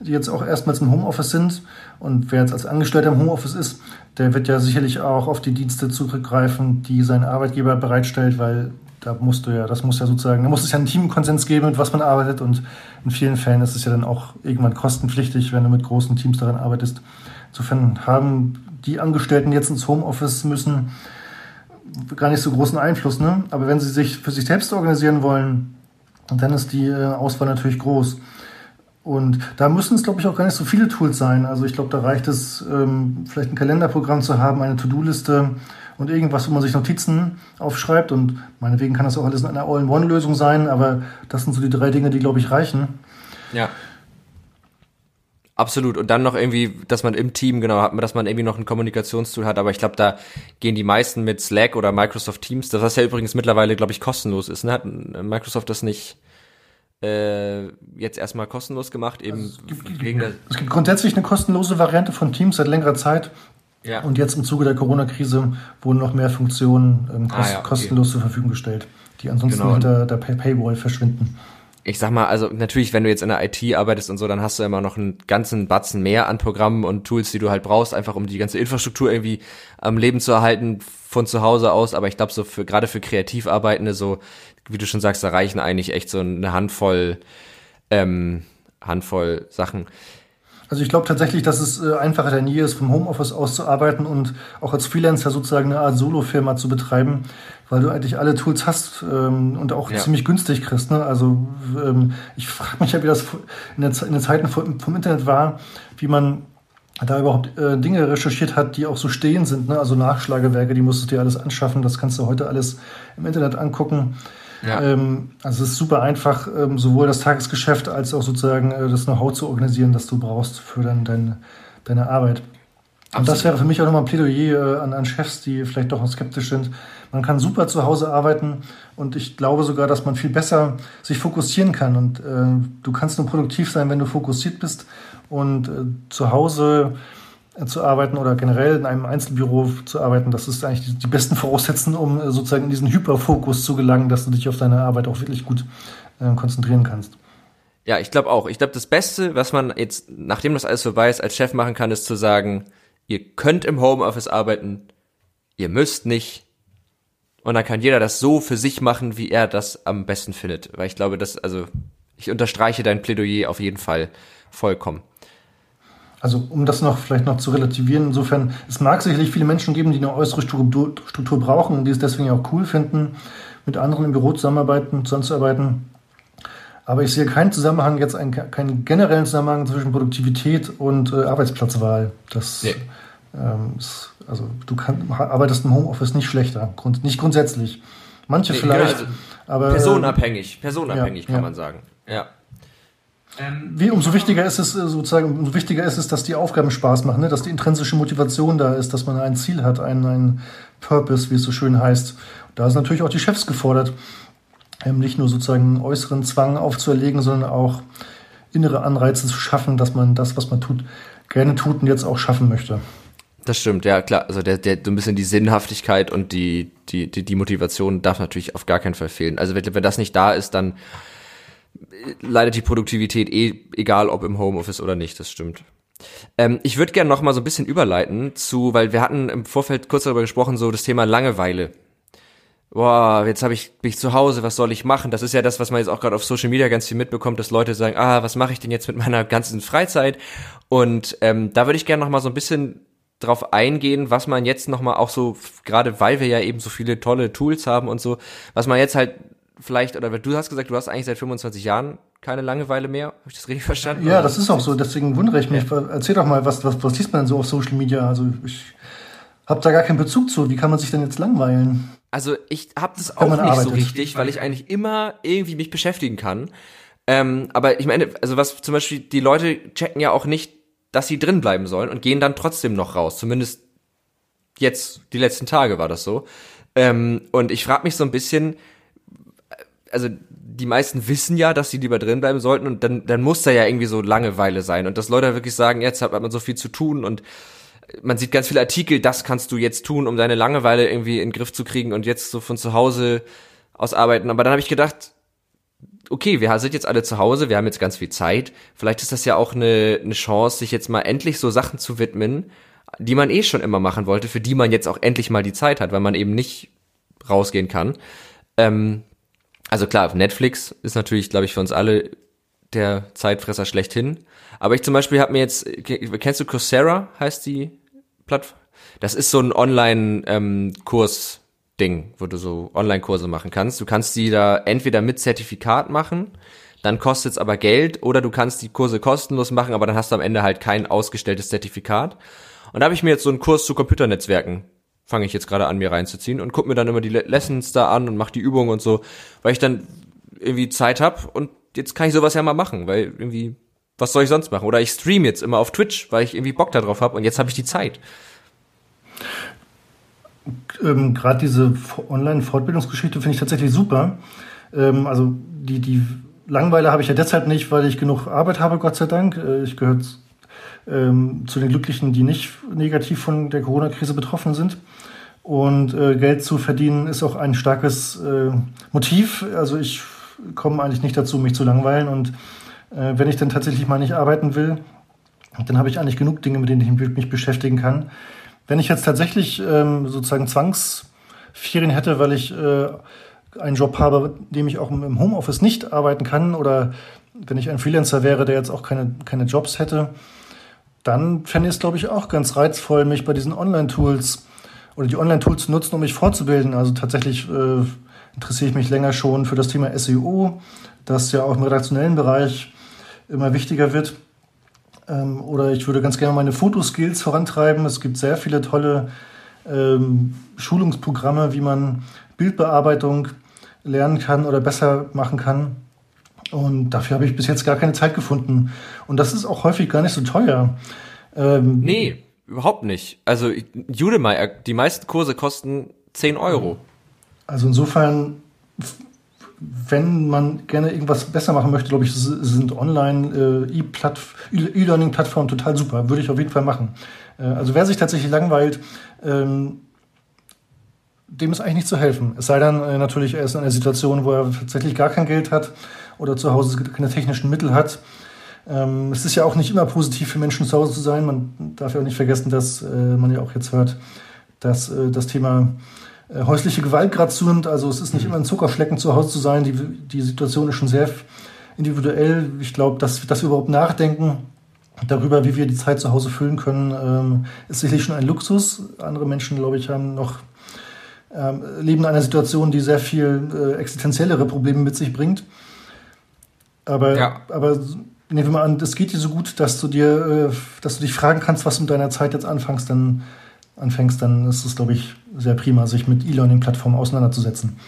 die jetzt auch erstmals im Homeoffice sind. Und wer jetzt als Angestellter im Homeoffice ist, der wird ja sicherlich auch auf die Dienste zurückgreifen, die sein Arbeitgeber bereitstellt, weil da musst du ja, das muss ja sozusagen, da muss es ja einen Teamkonsens geben, mit was man arbeitet und in vielen Fällen ist es ja dann auch irgendwann kostenpflichtig, wenn du mit großen Teams daran arbeitest. Insofern haben die Angestellten jetzt ins Homeoffice müssen gar nicht so großen Einfluss, ne? Aber wenn sie sich für sich selbst organisieren wollen, dann ist die äh, Auswahl natürlich groß. Und da müssen es, glaube ich, auch gar nicht so viele Tools sein. Also ich glaube, da reicht es, ähm, vielleicht ein Kalenderprogramm zu haben, eine To-Do-Liste und irgendwas, wo man sich Notizen aufschreibt. Und meinetwegen kann das auch alles eine All-in-One-Lösung sein, aber das sind so die drei Dinge, die, glaube ich, reichen. Ja. Absolut. Und dann noch irgendwie, dass man im Team, genau, dass man irgendwie noch ein Kommunikationstool hat. Aber ich glaube, da gehen die meisten mit Slack oder Microsoft Teams, das was ja übrigens mittlerweile, glaube ich, kostenlos ist. Ne? Hat Microsoft das nicht äh, jetzt erstmal kostenlos gemacht, eben also es, gibt, es gibt grundsätzlich eine kostenlose Variante von Teams seit längerer Zeit. Ja. Und jetzt im Zuge der Corona-Krise wurden noch mehr Funktionen ähm, kost ah, ja, okay. kostenlos zur Verfügung gestellt, die ansonsten genau. hinter der Pay Paywall verschwinden. Ich sag mal, also natürlich, wenn du jetzt in der IT arbeitest und so, dann hast du immer noch einen ganzen Batzen mehr an Programmen und Tools, die du halt brauchst, einfach um die ganze Infrastruktur irgendwie am Leben zu erhalten von zu Hause aus. Aber ich glaube, so für gerade für Kreativarbeitende, so wie du schon sagst, da reichen eigentlich echt so eine Handvoll, ähm, Handvoll Sachen. Also ich glaube tatsächlich, dass es äh, einfacher denn je ist, vom Homeoffice aus zu arbeiten und auch als Freelancer sozusagen eine Art Solo-Firma zu betreiben, weil du eigentlich alle Tools hast ähm, und auch ja. ziemlich günstig kriegst. Ne? Also ähm, ich frage mich ja, wie das in, der, in den Zeiten vom, vom Internet war, wie man da überhaupt äh, Dinge recherchiert hat, die auch so stehen sind. Ne? Also Nachschlagewerke, die musstest du dir alles anschaffen. Das kannst du heute alles im Internet angucken. Ja. Ähm, also es ist super einfach, ähm, sowohl das Tagesgeschäft als auch sozusagen äh, das Know-how zu organisieren, das du brauchst für dann dein, deine Arbeit. Absolut. Und das wäre für mich auch nochmal ein Plädoyer äh, an, an Chefs, die vielleicht doch noch skeptisch sind. Man kann super zu Hause arbeiten und ich glaube sogar, dass man viel besser sich fokussieren kann. Und äh, du kannst nur produktiv sein, wenn du fokussiert bist. Und äh, zu Hause zu arbeiten oder generell in einem Einzelbüro zu arbeiten, das ist eigentlich die, besten Voraussetzungen, um äh, sozusagen in diesen Hyperfokus zu gelangen, dass du dich auf deine Arbeit auch wirklich gut äh, konzentrieren kannst. Ja, ich glaube auch. Ich glaube, das Beste, was man jetzt, nachdem das alles vorbei ist, als Chef machen kann, ist zu sagen, ihr könnt im Homeoffice arbeiten, ihr müsst nicht. Und dann kann jeder das so für sich machen, wie er das am besten findet. Weil ich glaube, dass, also, ich unterstreiche dein Plädoyer auf jeden Fall vollkommen. Also um das noch vielleicht noch zu relativieren, insofern, es mag sicherlich viele Menschen geben, die eine äußere Struktur, Struktur brauchen und die es deswegen auch cool finden, mit anderen im Büro zusammenarbeiten, zusammenzuarbeiten. Aber ich sehe keinen Zusammenhang, jetzt einen, keinen generellen Zusammenhang zwischen Produktivität und äh, Arbeitsplatzwahl. Das nee. ähm, ist, also du kann, arbeitest im Homeoffice nicht schlechter, grund, nicht grundsätzlich. Manche nee, vielleicht, genau, also aber personabhängig, personabhängig ja, kann ja. man sagen. Ja. Ähm, Wie, umso wichtiger ist es äh, sozusagen, umso wichtiger ist es, dass die Aufgaben Spaß machen, ne? dass die intrinsische Motivation da ist, dass man ein Ziel hat, einen, einen Purpose, wie es so schön heißt. Da ist natürlich auch die Chefs gefordert, ähm, nicht nur sozusagen äußeren Zwang aufzuerlegen, sondern auch innere Anreize zu schaffen, dass man das, was man tut, gerne tut und jetzt auch schaffen möchte. Das stimmt, ja klar. Also der, der, so ein bisschen die Sinnhaftigkeit und die, die, die, die Motivation darf natürlich auf gar keinen Fall fehlen. Also wenn, wenn das nicht da ist, dann leidet die Produktivität eh, egal ob im Homeoffice oder nicht, das stimmt. Ähm, ich würde gerne noch mal so ein bisschen überleiten zu, weil wir hatten im Vorfeld kurz darüber gesprochen, so das Thema Langeweile. Boah, jetzt habe ich mich zu Hause, was soll ich machen? Das ist ja das, was man jetzt auch gerade auf Social Media ganz viel mitbekommt, dass Leute sagen, ah, was mache ich denn jetzt mit meiner ganzen Freizeit? Und ähm, da würde ich gerne noch mal so ein bisschen drauf eingehen, was man jetzt noch mal auch so, gerade weil wir ja eben so viele tolle Tools haben und so, was man jetzt halt vielleicht, oder du hast gesagt, du hast eigentlich seit 25 Jahren keine Langeweile mehr. Habe ich das richtig verstanden? Ja, das ist auch so. Deswegen wundere ich mich. Ja. Erzähl doch mal, was, was, was liest man denn so auf Social Media? Also ich habe da gar keinen Bezug zu. Wie kann man sich denn jetzt langweilen? Also ich habe das auch nicht arbeitet. so richtig, weil ich eigentlich immer irgendwie mich beschäftigen kann. Ähm, aber ich meine, also was zum Beispiel, die Leute checken ja auch nicht, dass sie drin bleiben sollen und gehen dann trotzdem noch raus. Zumindest jetzt, die letzten Tage war das so. Ähm, und ich frage mich so ein bisschen, also die meisten wissen ja, dass sie lieber drin bleiben sollten und dann, dann muss da ja irgendwie so Langeweile sein und dass Leute wirklich sagen, jetzt hat man so viel zu tun und man sieht ganz viele Artikel, das kannst du jetzt tun, um deine Langeweile irgendwie in den Griff zu kriegen und jetzt so von zu Hause aus arbeiten. Aber dann habe ich gedacht, okay, wir sind jetzt alle zu Hause, wir haben jetzt ganz viel Zeit. Vielleicht ist das ja auch eine, eine Chance, sich jetzt mal endlich so Sachen zu widmen, die man eh schon immer machen wollte, für die man jetzt auch endlich mal die Zeit hat, weil man eben nicht rausgehen kann. Ähm, also klar, Netflix ist natürlich, glaube ich, für uns alle der Zeitfresser schlechthin. Aber ich zum Beispiel habe mir jetzt, kennst du Coursera, heißt die Plattform? Das ist so ein Online-Kurs. Ähm, wo du so Online-Kurse machen kannst. Du kannst die da entweder mit Zertifikat machen, dann kostet es aber Geld, oder du kannst die Kurse kostenlos machen, aber dann hast du am Ende halt kein ausgestelltes Zertifikat. Und da habe ich mir jetzt so einen Kurs zu Computernetzwerken fange ich jetzt gerade an, mir reinzuziehen und guck mir dann immer die Lessons da an und mache die Übungen und so, weil ich dann irgendwie Zeit hab und jetzt kann ich sowas ja mal machen, weil irgendwie, was soll ich sonst machen? Oder ich stream jetzt immer auf Twitch, weil ich irgendwie Bock darauf habe und jetzt habe ich die Zeit. Ähm, Gerade diese Online-Fortbildungsgeschichte finde ich tatsächlich super. Ähm, also die, die Langweile habe ich ja deshalb nicht, weil ich genug Arbeit habe, Gott sei Dank. Äh, ich gehöre ähm, zu den Glücklichen, die nicht negativ von der Corona-Krise betroffen sind. Und äh, Geld zu verdienen ist auch ein starkes äh, Motiv. Also ich komme eigentlich nicht dazu, mich zu langweilen. Und äh, wenn ich dann tatsächlich mal nicht arbeiten will, dann habe ich eigentlich genug Dinge, mit denen ich mich beschäftigen kann. Wenn ich jetzt tatsächlich ähm, sozusagen Zwangsferien hätte, weil ich äh, einen Job habe, dem ich auch im Homeoffice nicht arbeiten kann, oder wenn ich ein Freelancer wäre, der jetzt auch keine, keine Jobs hätte, dann fände ich es, glaube ich, auch ganz reizvoll, mich bei diesen Online-Tools oder die Online-Tools zu nutzen, um mich fortzubilden. Also tatsächlich äh, interessiere ich mich länger schon für das Thema SEO, das ja auch im redaktionellen Bereich immer wichtiger wird. Ähm, oder ich würde ganz gerne meine Fotoskills vorantreiben. Es gibt sehr viele tolle ähm, Schulungsprogramme, wie man Bildbearbeitung lernen kann oder besser machen kann. Und dafür habe ich bis jetzt gar keine Zeit gefunden. Und das ist auch häufig gar nicht so teuer. Ähm, nee, überhaupt nicht. Also Udemy, die meisten Kurse kosten 10 Euro. Also insofern, wenn man gerne irgendwas besser machen möchte, glaube ich, sind online äh, E-Learning-Plattformen total super. Würde ich auf jeden Fall machen. Äh, also wer sich tatsächlich langweilt, ähm, dem ist eigentlich nicht zu helfen. Es sei dann äh, natürlich, er ist in einer Situation, wo er tatsächlich gar kein Geld hat oder zu Hause keine technischen Mittel hat. Ähm, es ist ja auch nicht immer positiv für Menschen zu Hause zu sein. Man darf ja auch nicht vergessen, dass äh, man ja auch jetzt hört, dass äh, das Thema äh, häusliche Gewalt gerade zunimmt. Also es ist nicht immer ein Zuckerschlecken zu Hause zu sein. Die, die Situation ist schon sehr individuell. Ich glaube, dass, dass wir überhaupt nachdenken darüber, wie wir die Zeit zu Hause füllen können, ähm, ist sicherlich schon ein Luxus. Andere Menschen, glaube ich, haben noch ähm, leben in einer Situation, die sehr viel äh, existenziellere Probleme mit sich bringt. Aber, ja. aber nehmen wir mal an, das geht dir so gut, dass du dir, äh, dass du dich fragen kannst, was du mit deiner Zeit jetzt anfängst, dann anfängst, dann ist es, glaube ich, sehr prima, sich mit E-Learning-Plattformen auseinanderzusetzen.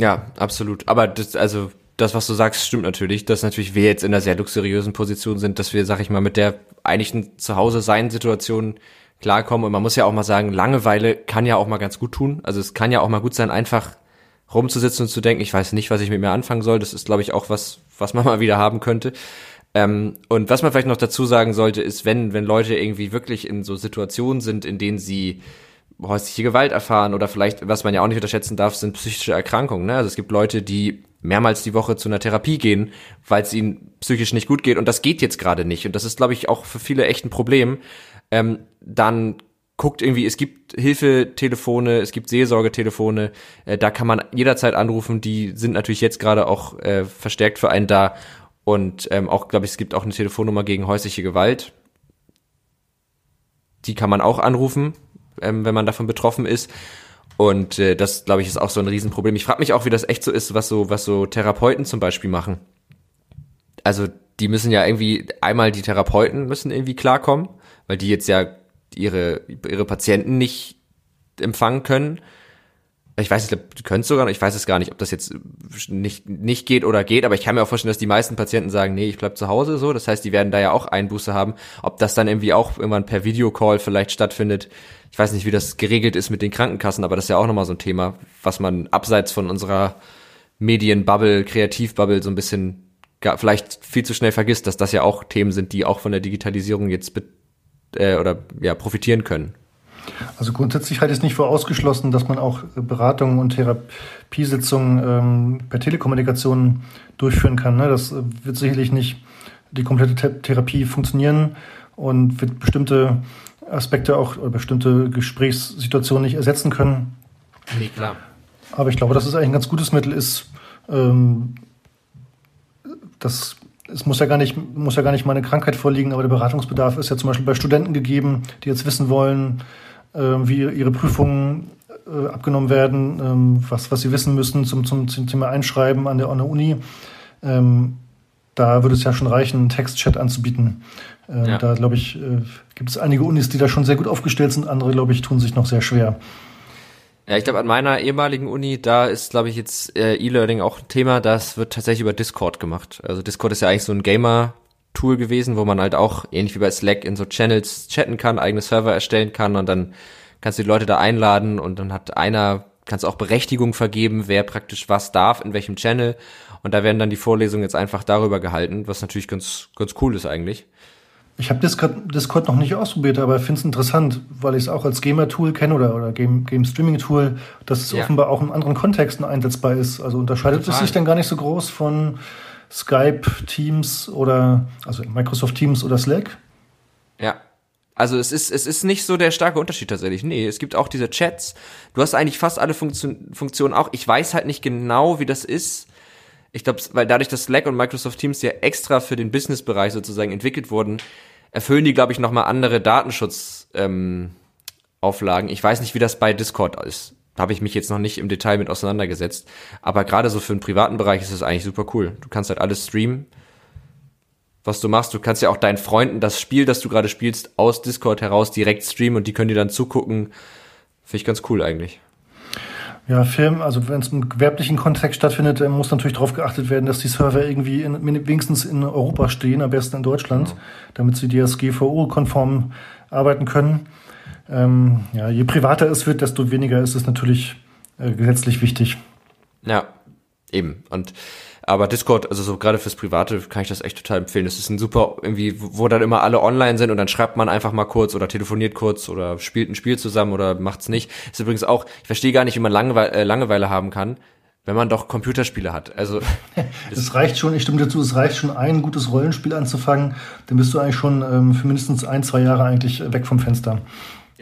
Ja, absolut. Aber das, also das, was du sagst, stimmt natürlich, dass natürlich wir jetzt in einer sehr luxuriösen Position sind, dass wir, sag ich mal, mit der eigentlichen Zuhause-Sein-Situation klarkommen. Und man muss ja auch mal sagen, Langeweile kann ja auch mal ganz gut tun. Also es kann ja auch mal gut sein, einfach rumzusitzen und zu denken, ich weiß nicht, was ich mit mir anfangen soll. Das ist, glaube ich, auch was, was man mal wieder haben könnte. Ähm, und was man vielleicht noch dazu sagen sollte, ist, wenn, wenn Leute irgendwie wirklich in so Situationen sind, in denen sie häusliche Gewalt erfahren oder vielleicht, was man ja auch nicht unterschätzen darf, sind psychische Erkrankungen. Ne? Also es gibt Leute, die mehrmals die Woche zu einer Therapie gehen, weil es ihnen psychisch nicht gut geht und das geht jetzt gerade nicht. Und das ist, glaube ich, auch für viele echt ein Problem. Ähm, dann guckt irgendwie, es gibt Hilfetelefone, es gibt Seelsorgetelefone, äh, da kann man jederzeit anrufen, die sind natürlich jetzt gerade auch äh, verstärkt für einen da und ähm, auch, glaube ich, es gibt auch eine Telefonnummer gegen häusliche Gewalt. Die kann man auch anrufen, ähm, wenn man davon betroffen ist. Und äh, das, glaube ich, ist auch so ein Riesenproblem. Ich frage mich auch, wie das echt so ist, was so, was so Therapeuten zum Beispiel machen. Also die müssen ja irgendwie, einmal die Therapeuten müssen irgendwie klarkommen, weil die jetzt ja ihre, ihre Patienten nicht empfangen können. Ich weiß nicht, die können sogar noch, ich weiß es gar nicht, ob das jetzt nicht, nicht geht oder geht, aber ich kann mir auch vorstellen, dass die meisten Patienten sagen, nee, ich bleib zu Hause so. Das heißt, die werden da ja auch Einbuße haben. Ob das dann irgendwie auch irgendwann per Videocall vielleicht stattfindet. Ich weiß nicht, wie das geregelt ist mit den Krankenkassen, aber das ist ja auch nochmal so ein Thema, was man abseits von unserer Medienbubble, Kreativbubble so ein bisschen vielleicht viel zu schnell vergisst, dass das ja auch Themen sind, die auch von der Digitalisierung jetzt äh, oder ja profitieren können. Also grundsätzlich halte ich es nicht für ausgeschlossen, dass man auch Beratungen und Therapiesitzungen ähm, per Telekommunikation durchführen kann. Ne? Das wird sicherlich nicht die komplette Therapie funktionieren und wird bestimmte Aspekte auch oder bestimmte Gesprächssituationen nicht ersetzen können. Nee, klar. Aber ich glaube, dass es eigentlich ein ganz gutes Mittel ist. Ähm, das es muss ja gar nicht, muss ja gar nicht mal eine Krankheit vorliegen, aber der Beratungsbedarf ist ja zum Beispiel bei Studenten gegeben, die jetzt wissen wollen, äh, wie ihre Prüfungen äh, abgenommen werden, ähm, was, was sie wissen müssen zum, zum, zum Thema Einschreiben an der, an der Uni. Ähm, da würde es ja schon reichen, einen Textchat anzubieten. Äh, ja. Da, glaube ich, äh, gibt es einige Unis, die da schon sehr gut aufgestellt sind. Andere, glaube ich, tun sich noch sehr schwer. Ja, ich glaube, an meiner ehemaligen Uni, da ist, glaube ich, jetzt äh, E-Learning auch ein Thema. Das wird tatsächlich über Discord gemacht. Also Discord ist ja eigentlich so ein Gamer-Tool gewesen, wo man halt auch, ähnlich wie bei Slack, in so Channels chatten kann, eigene Server erstellen kann und dann kannst du die Leute da einladen und dann hat einer, kannst auch Berechtigung vergeben, wer praktisch was darf, in welchem Channel. Und da werden dann die Vorlesungen jetzt einfach darüber gehalten, was natürlich ganz, ganz cool ist eigentlich. Ich habe Discord, Discord noch nicht ausprobiert, aber finde es interessant, weil ich es auch als Gamer-Tool kenne oder, oder Game, Game Streaming-Tool, dass es ja. offenbar auch in anderen Kontexten einsetzbar ist. Also unterscheidet Total. es sich dann gar nicht so groß von Skype, Teams oder also Microsoft Teams oder Slack? Ja. Also es ist, es ist nicht so der starke Unterschied tatsächlich. Nee, es gibt auch diese Chats. Du hast eigentlich fast alle Funktion, Funktionen auch. Ich weiß halt nicht genau, wie das ist. Ich glaube, weil dadurch, dass Slack und Microsoft Teams ja extra für den Business-Bereich sozusagen entwickelt wurden, erfüllen die, glaube ich, nochmal andere Datenschutzauflagen. Ähm, ich weiß nicht, wie das bei Discord ist. Da habe ich mich jetzt noch nicht im Detail mit auseinandergesetzt. Aber gerade so für den privaten Bereich ist es eigentlich super cool. Du kannst halt alles streamen, was du machst. Du kannst ja auch deinen Freunden das Spiel, das du gerade spielst, aus Discord heraus direkt streamen und die können dir dann zugucken. Finde ich ganz cool eigentlich. Ja, Film, also wenn es im gewerblichen Kontext stattfindet, muss natürlich darauf geachtet werden, dass die Server irgendwie in, wenigstens in Europa stehen, am besten in Deutschland, ja. damit sie DSGVO-konform arbeiten können. Ähm, ja, je privater es wird, desto weniger ist es natürlich äh, gesetzlich wichtig. Ja, eben. Und aber Discord, also so gerade fürs Private, kann ich das echt total empfehlen. Das ist ein super, irgendwie, wo dann immer alle online sind und dann schreibt man einfach mal kurz oder telefoniert kurz oder spielt ein Spiel zusammen oder macht's nicht. Ist übrigens auch, ich verstehe gar nicht, wie man Langewe äh, Langeweile haben kann, wenn man doch Computerspiele hat. Also es reicht schon, ich stimme dazu, es reicht schon, ein gutes Rollenspiel anzufangen, dann bist du eigentlich schon ähm, für mindestens ein, zwei Jahre eigentlich weg vom Fenster.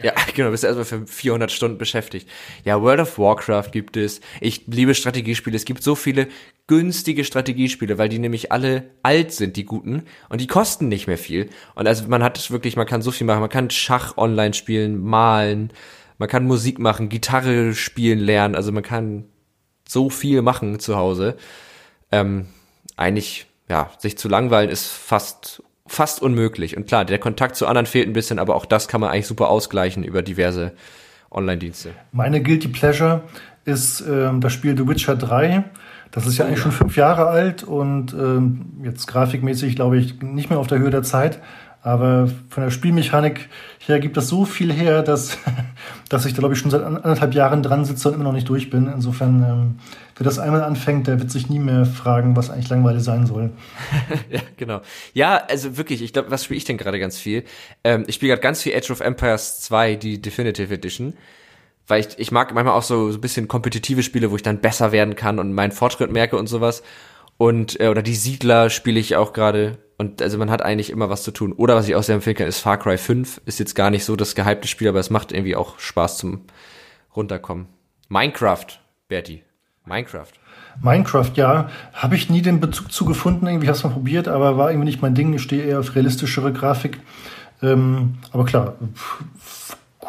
Ja, genau, bist erstmal für 400 Stunden beschäftigt. Ja, World of Warcraft gibt es. Ich liebe Strategiespiele. Es gibt so viele günstige Strategiespiele, weil die nämlich alle alt sind, die guten, und die kosten nicht mehr viel. Und also man hat es wirklich, man kann so viel machen. Man kann Schach online spielen, malen, man kann Musik machen, Gitarre spielen lernen. Also man kann so viel machen zu Hause. Ähm, eigentlich, ja, sich zu langweilen ist fast fast unmöglich. Und klar, der Kontakt zu anderen fehlt ein bisschen, aber auch das kann man eigentlich super ausgleichen über diverse Online-Dienste. Meine Guilty Pleasure ist ähm, das Spiel The Witcher 3. Das ist ja eigentlich schon fünf Jahre alt und ähm, jetzt grafikmäßig, glaube ich, nicht mehr auf der Höhe der Zeit. Aber von der Spielmechanik her gibt das so viel her, dass, dass ich da, glaube ich, schon seit anderthalb Jahren dran sitze und immer noch nicht durch bin. Insofern, ähm, wer das einmal anfängt, der wird sich nie mehr fragen, was eigentlich Langweile sein soll. ja, genau. Ja, also wirklich, ich glaube, was spiele ich denn gerade ganz viel? Ähm, ich spiele gerade ganz viel Age of Empires 2, die Definitive Edition. Weil ich, ich mag manchmal auch so, so ein bisschen kompetitive Spiele, wo ich dann besser werden kann und meinen Fortschritt merke und sowas. Und, äh, oder die Siedler spiele ich auch gerade und also man hat eigentlich immer was zu tun. Oder was ich auch sehr empfehlen kann, ist Far Cry 5. Ist jetzt gar nicht so das gehypte Spiel, aber es macht irgendwie auch Spaß zum runterkommen. Minecraft, Bertie. Minecraft. Minecraft, ja. Habe ich nie den Bezug zu gefunden. Irgendwie habe es mal probiert, aber war irgendwie nicht mein Ding. Ich stehe eher auf realistischere Grafik. Ähm, aber klar,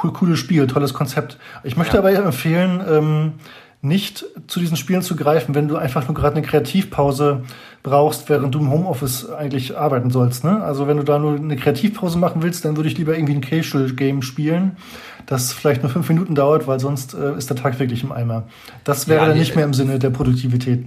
cool, cooles Spiel, tolles Konzept. Ich möchte ja. aber empfehlen, ähm, nicht zu diesen Spielen zu greifen, wenn du einfach nur gerade eine Kreativpause brauchst, während du im Homeoffice eigentlich arbeiten sollst. Ne? Also wenn du da nur eine Kreativpause machen willst, dann würde ich lieber irgendwie ein Casual-Game spielen, das vielleicht nur fünf Minuten dauert, weil sonst äh, ist der Tag wirklich im Eimer. Das wäre ja, dann nicht mehr im Sinne der Produktivität.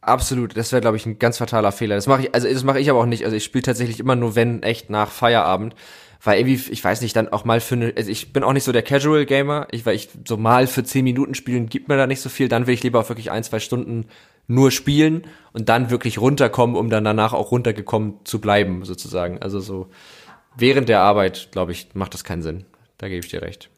Absolut, das wäre, glaube ich, ein ganz fataler Fehler. Das mache ich, also das mache ich aber auch nicht. Also ich spiele tatsächlich immer nur, wenn echt nach Feierabend weil irgendwie, ich weiß nicht, dann auch mal für eine, also ich bin auch nicht so der Casual Gamer, ich, weil ich so mal für zehn Minuten spielen gibt mir da nicht so viel, dann will ich lieber auch wirklich ein, zwei Stunden nur spielen und dann wirklich runterkommen, um dann danach auch runtergekommen zu bleiben, sozusagen. Also so während der Arbeit, glaube ich, macht das keinen Sinn. Da gebe ich dir recht.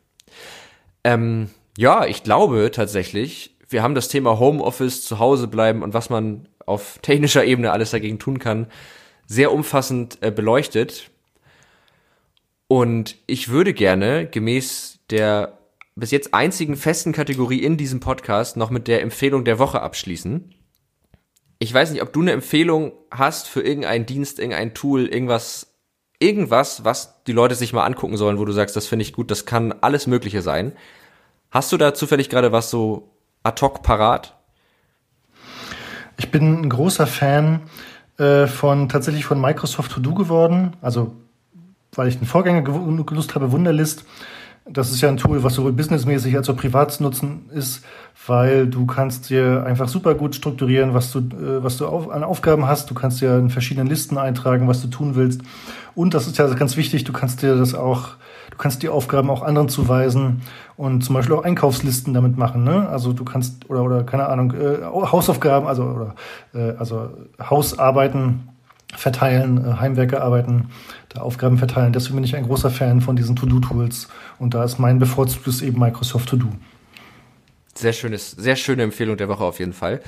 Ähm, ja, ich glaube tatsächlich, wir haben das Thema Homeoffice, zu Hause bleiben und was man auf technischer Ebene alles dagegen tun kann, sehr umfassend äh, beleuchtet. Und ich würde gerne gemäß der bis jetzt einzigen festen Kategorie in diesem Podcast noch mit der Empfehlung der Woche abschließen. Ich weiß nicht, ob du eine Empfehlung hast für irgendeinen Dienst, irgendein Tool, irgendwas, irgendwas, was die Leute sich mal angucken sollen, wo du sagst, das finde ich gut, das kann alles Mögliche sein. Hast du da zufällig gerade was so ad hoc parat? Ich bin ein großer Fan äh, von tatsächlich von Microsoft To Do geworden. Also weil ich den Vorgänger genutzt habe, Wunderlist. Das ist ja ein Tool, was sowohl businessmäßig als auch privat zu nutzen ist, weil du kannst dir einfach super gut strukturieren, was du, äh, was du auf, an Aufgaben hast. Du kannst dir in verschiedenen Listen eintragen, was du tun willst. Und das ist ja ganz wichtig, du kannst dir das auch, du kannst die Aufgaben auch anderen zuweisen und zum Beispiel auch Einkaufslisten damit machen. Ne? Also du kannst, oder, oder keine Ahnung, äh, Hausaufgaben, also, oder, äh, also Hausarbeiten verteilen, äh, Heimwerkerarbeiten, da Aufgaben verteilen. Deswegen bin ich ein großer Fan von diesen To-Do-Tools. Und da ist mein bevorzugtes eben Microsoft To-Do. Sehr schönes, sehr schöne Empfehlung der Woche auf jeden Fall.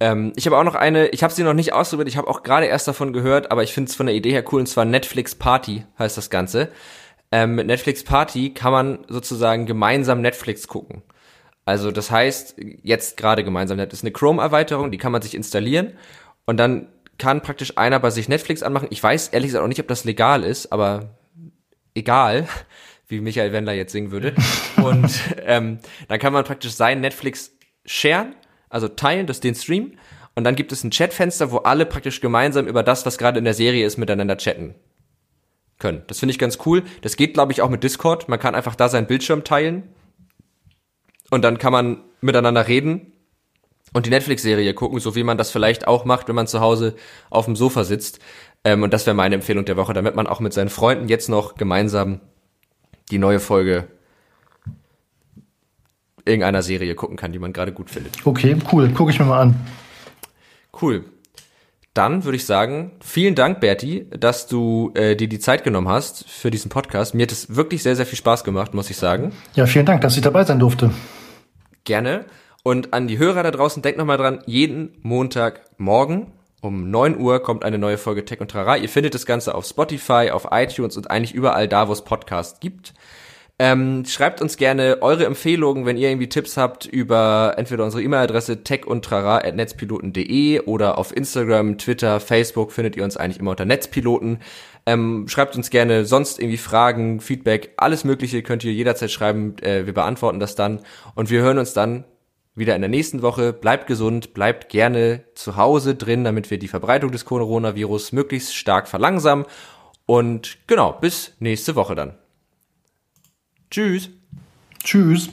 Ähm, ich habe auch noch eine, ich habe sie noch nicht ausprobiert, ich habe auch gerade erst davon gehört, aber ich finde es von der Idee her cool, und zwar Netflix Party heißt das Ganze. Ähm, mit Netflix Party kann man sozusagen gemeinsam Netflix gucken. Also das heißt, jetzt gerade gemeinsam, das ist eine Chrome-Erweiterung, die kann man sich installieren und dann kann praktisch einer bei sich Netflix anmachen. Ich weiß ehrlich gesagt auch nicht, ob das legal ist, aber egal, wie Michael Wendler jetzt singen würde. Und ähm, dann kann man praktisch sein Netflix sharen, also teilen, das den Stream. Und dann gibt es ein Chatfenster, wo alle praktisch gemeinsam über das, was gerade in der Serie ist, miteinander chatten können. Das finde ich ganz cool. Das geht, glaube ich, auch mit Discord. Man kann einfach da seinen Bildschirm teilen und dann kann man miteinander reden und die Netflix-Serie gucken, so wie man das vielleicht auch macht, wenn man zu Hause auf dem Sofa sitzt. Ähm, und das wäre meine Empfehlung der Woche, damit man auch mit seinen Freunden jetzt noch gemeinsam die neue Folge irgendeiner Serie gucken kann, die man gerade gut findet. Okay, cool. Gucke ich mir mal an. Cool. Dann würde ich sagen, vielen Dank, Berti, dass du äh, dir die Zeit genommen hast für diesen Podcast. Mir hat es wirklich sehr, sehr viel Spaß gemacht, muss ich sagen. Ja, vielen Dank, dass ich dabei sein durfte. Gerne. Und an die Hörer da draußen, denkt nochmal dran, jeden Montagmorgen um 9 Uhr kommt eine neue Folge Tech und Trara. Ihr findet das Ganze auf Spotify, auf iTunes und eigentlich überall da, wo es Podcasts gibt. Ähm, schreibt uns gerne eure Empfehlungen, wenn ihr irgendwie Tipps habt über entweder unsere E-Mail-Adresse techundtrara.netzpiloten.de oder auf Instagram, Twitter, Facebook findet ihr uns eigentlich immer unter Netzpiloten. Ähm, schreibt uns gerne sonst irgendwie Fragen, Feedback, alles Mögliche könnt ihr jederzeit schreiben. Äh, wir beantworten das dann und wir hören uns dann wieder in der nächsten Woche. Bleibt gesund, bleibt gerne zu Hause drin, damit wir die Verbreitung des Coronavirus möglichst stark verlangsamen. Und genau, bis nächste Woche dann. Tschüss. Tschüss.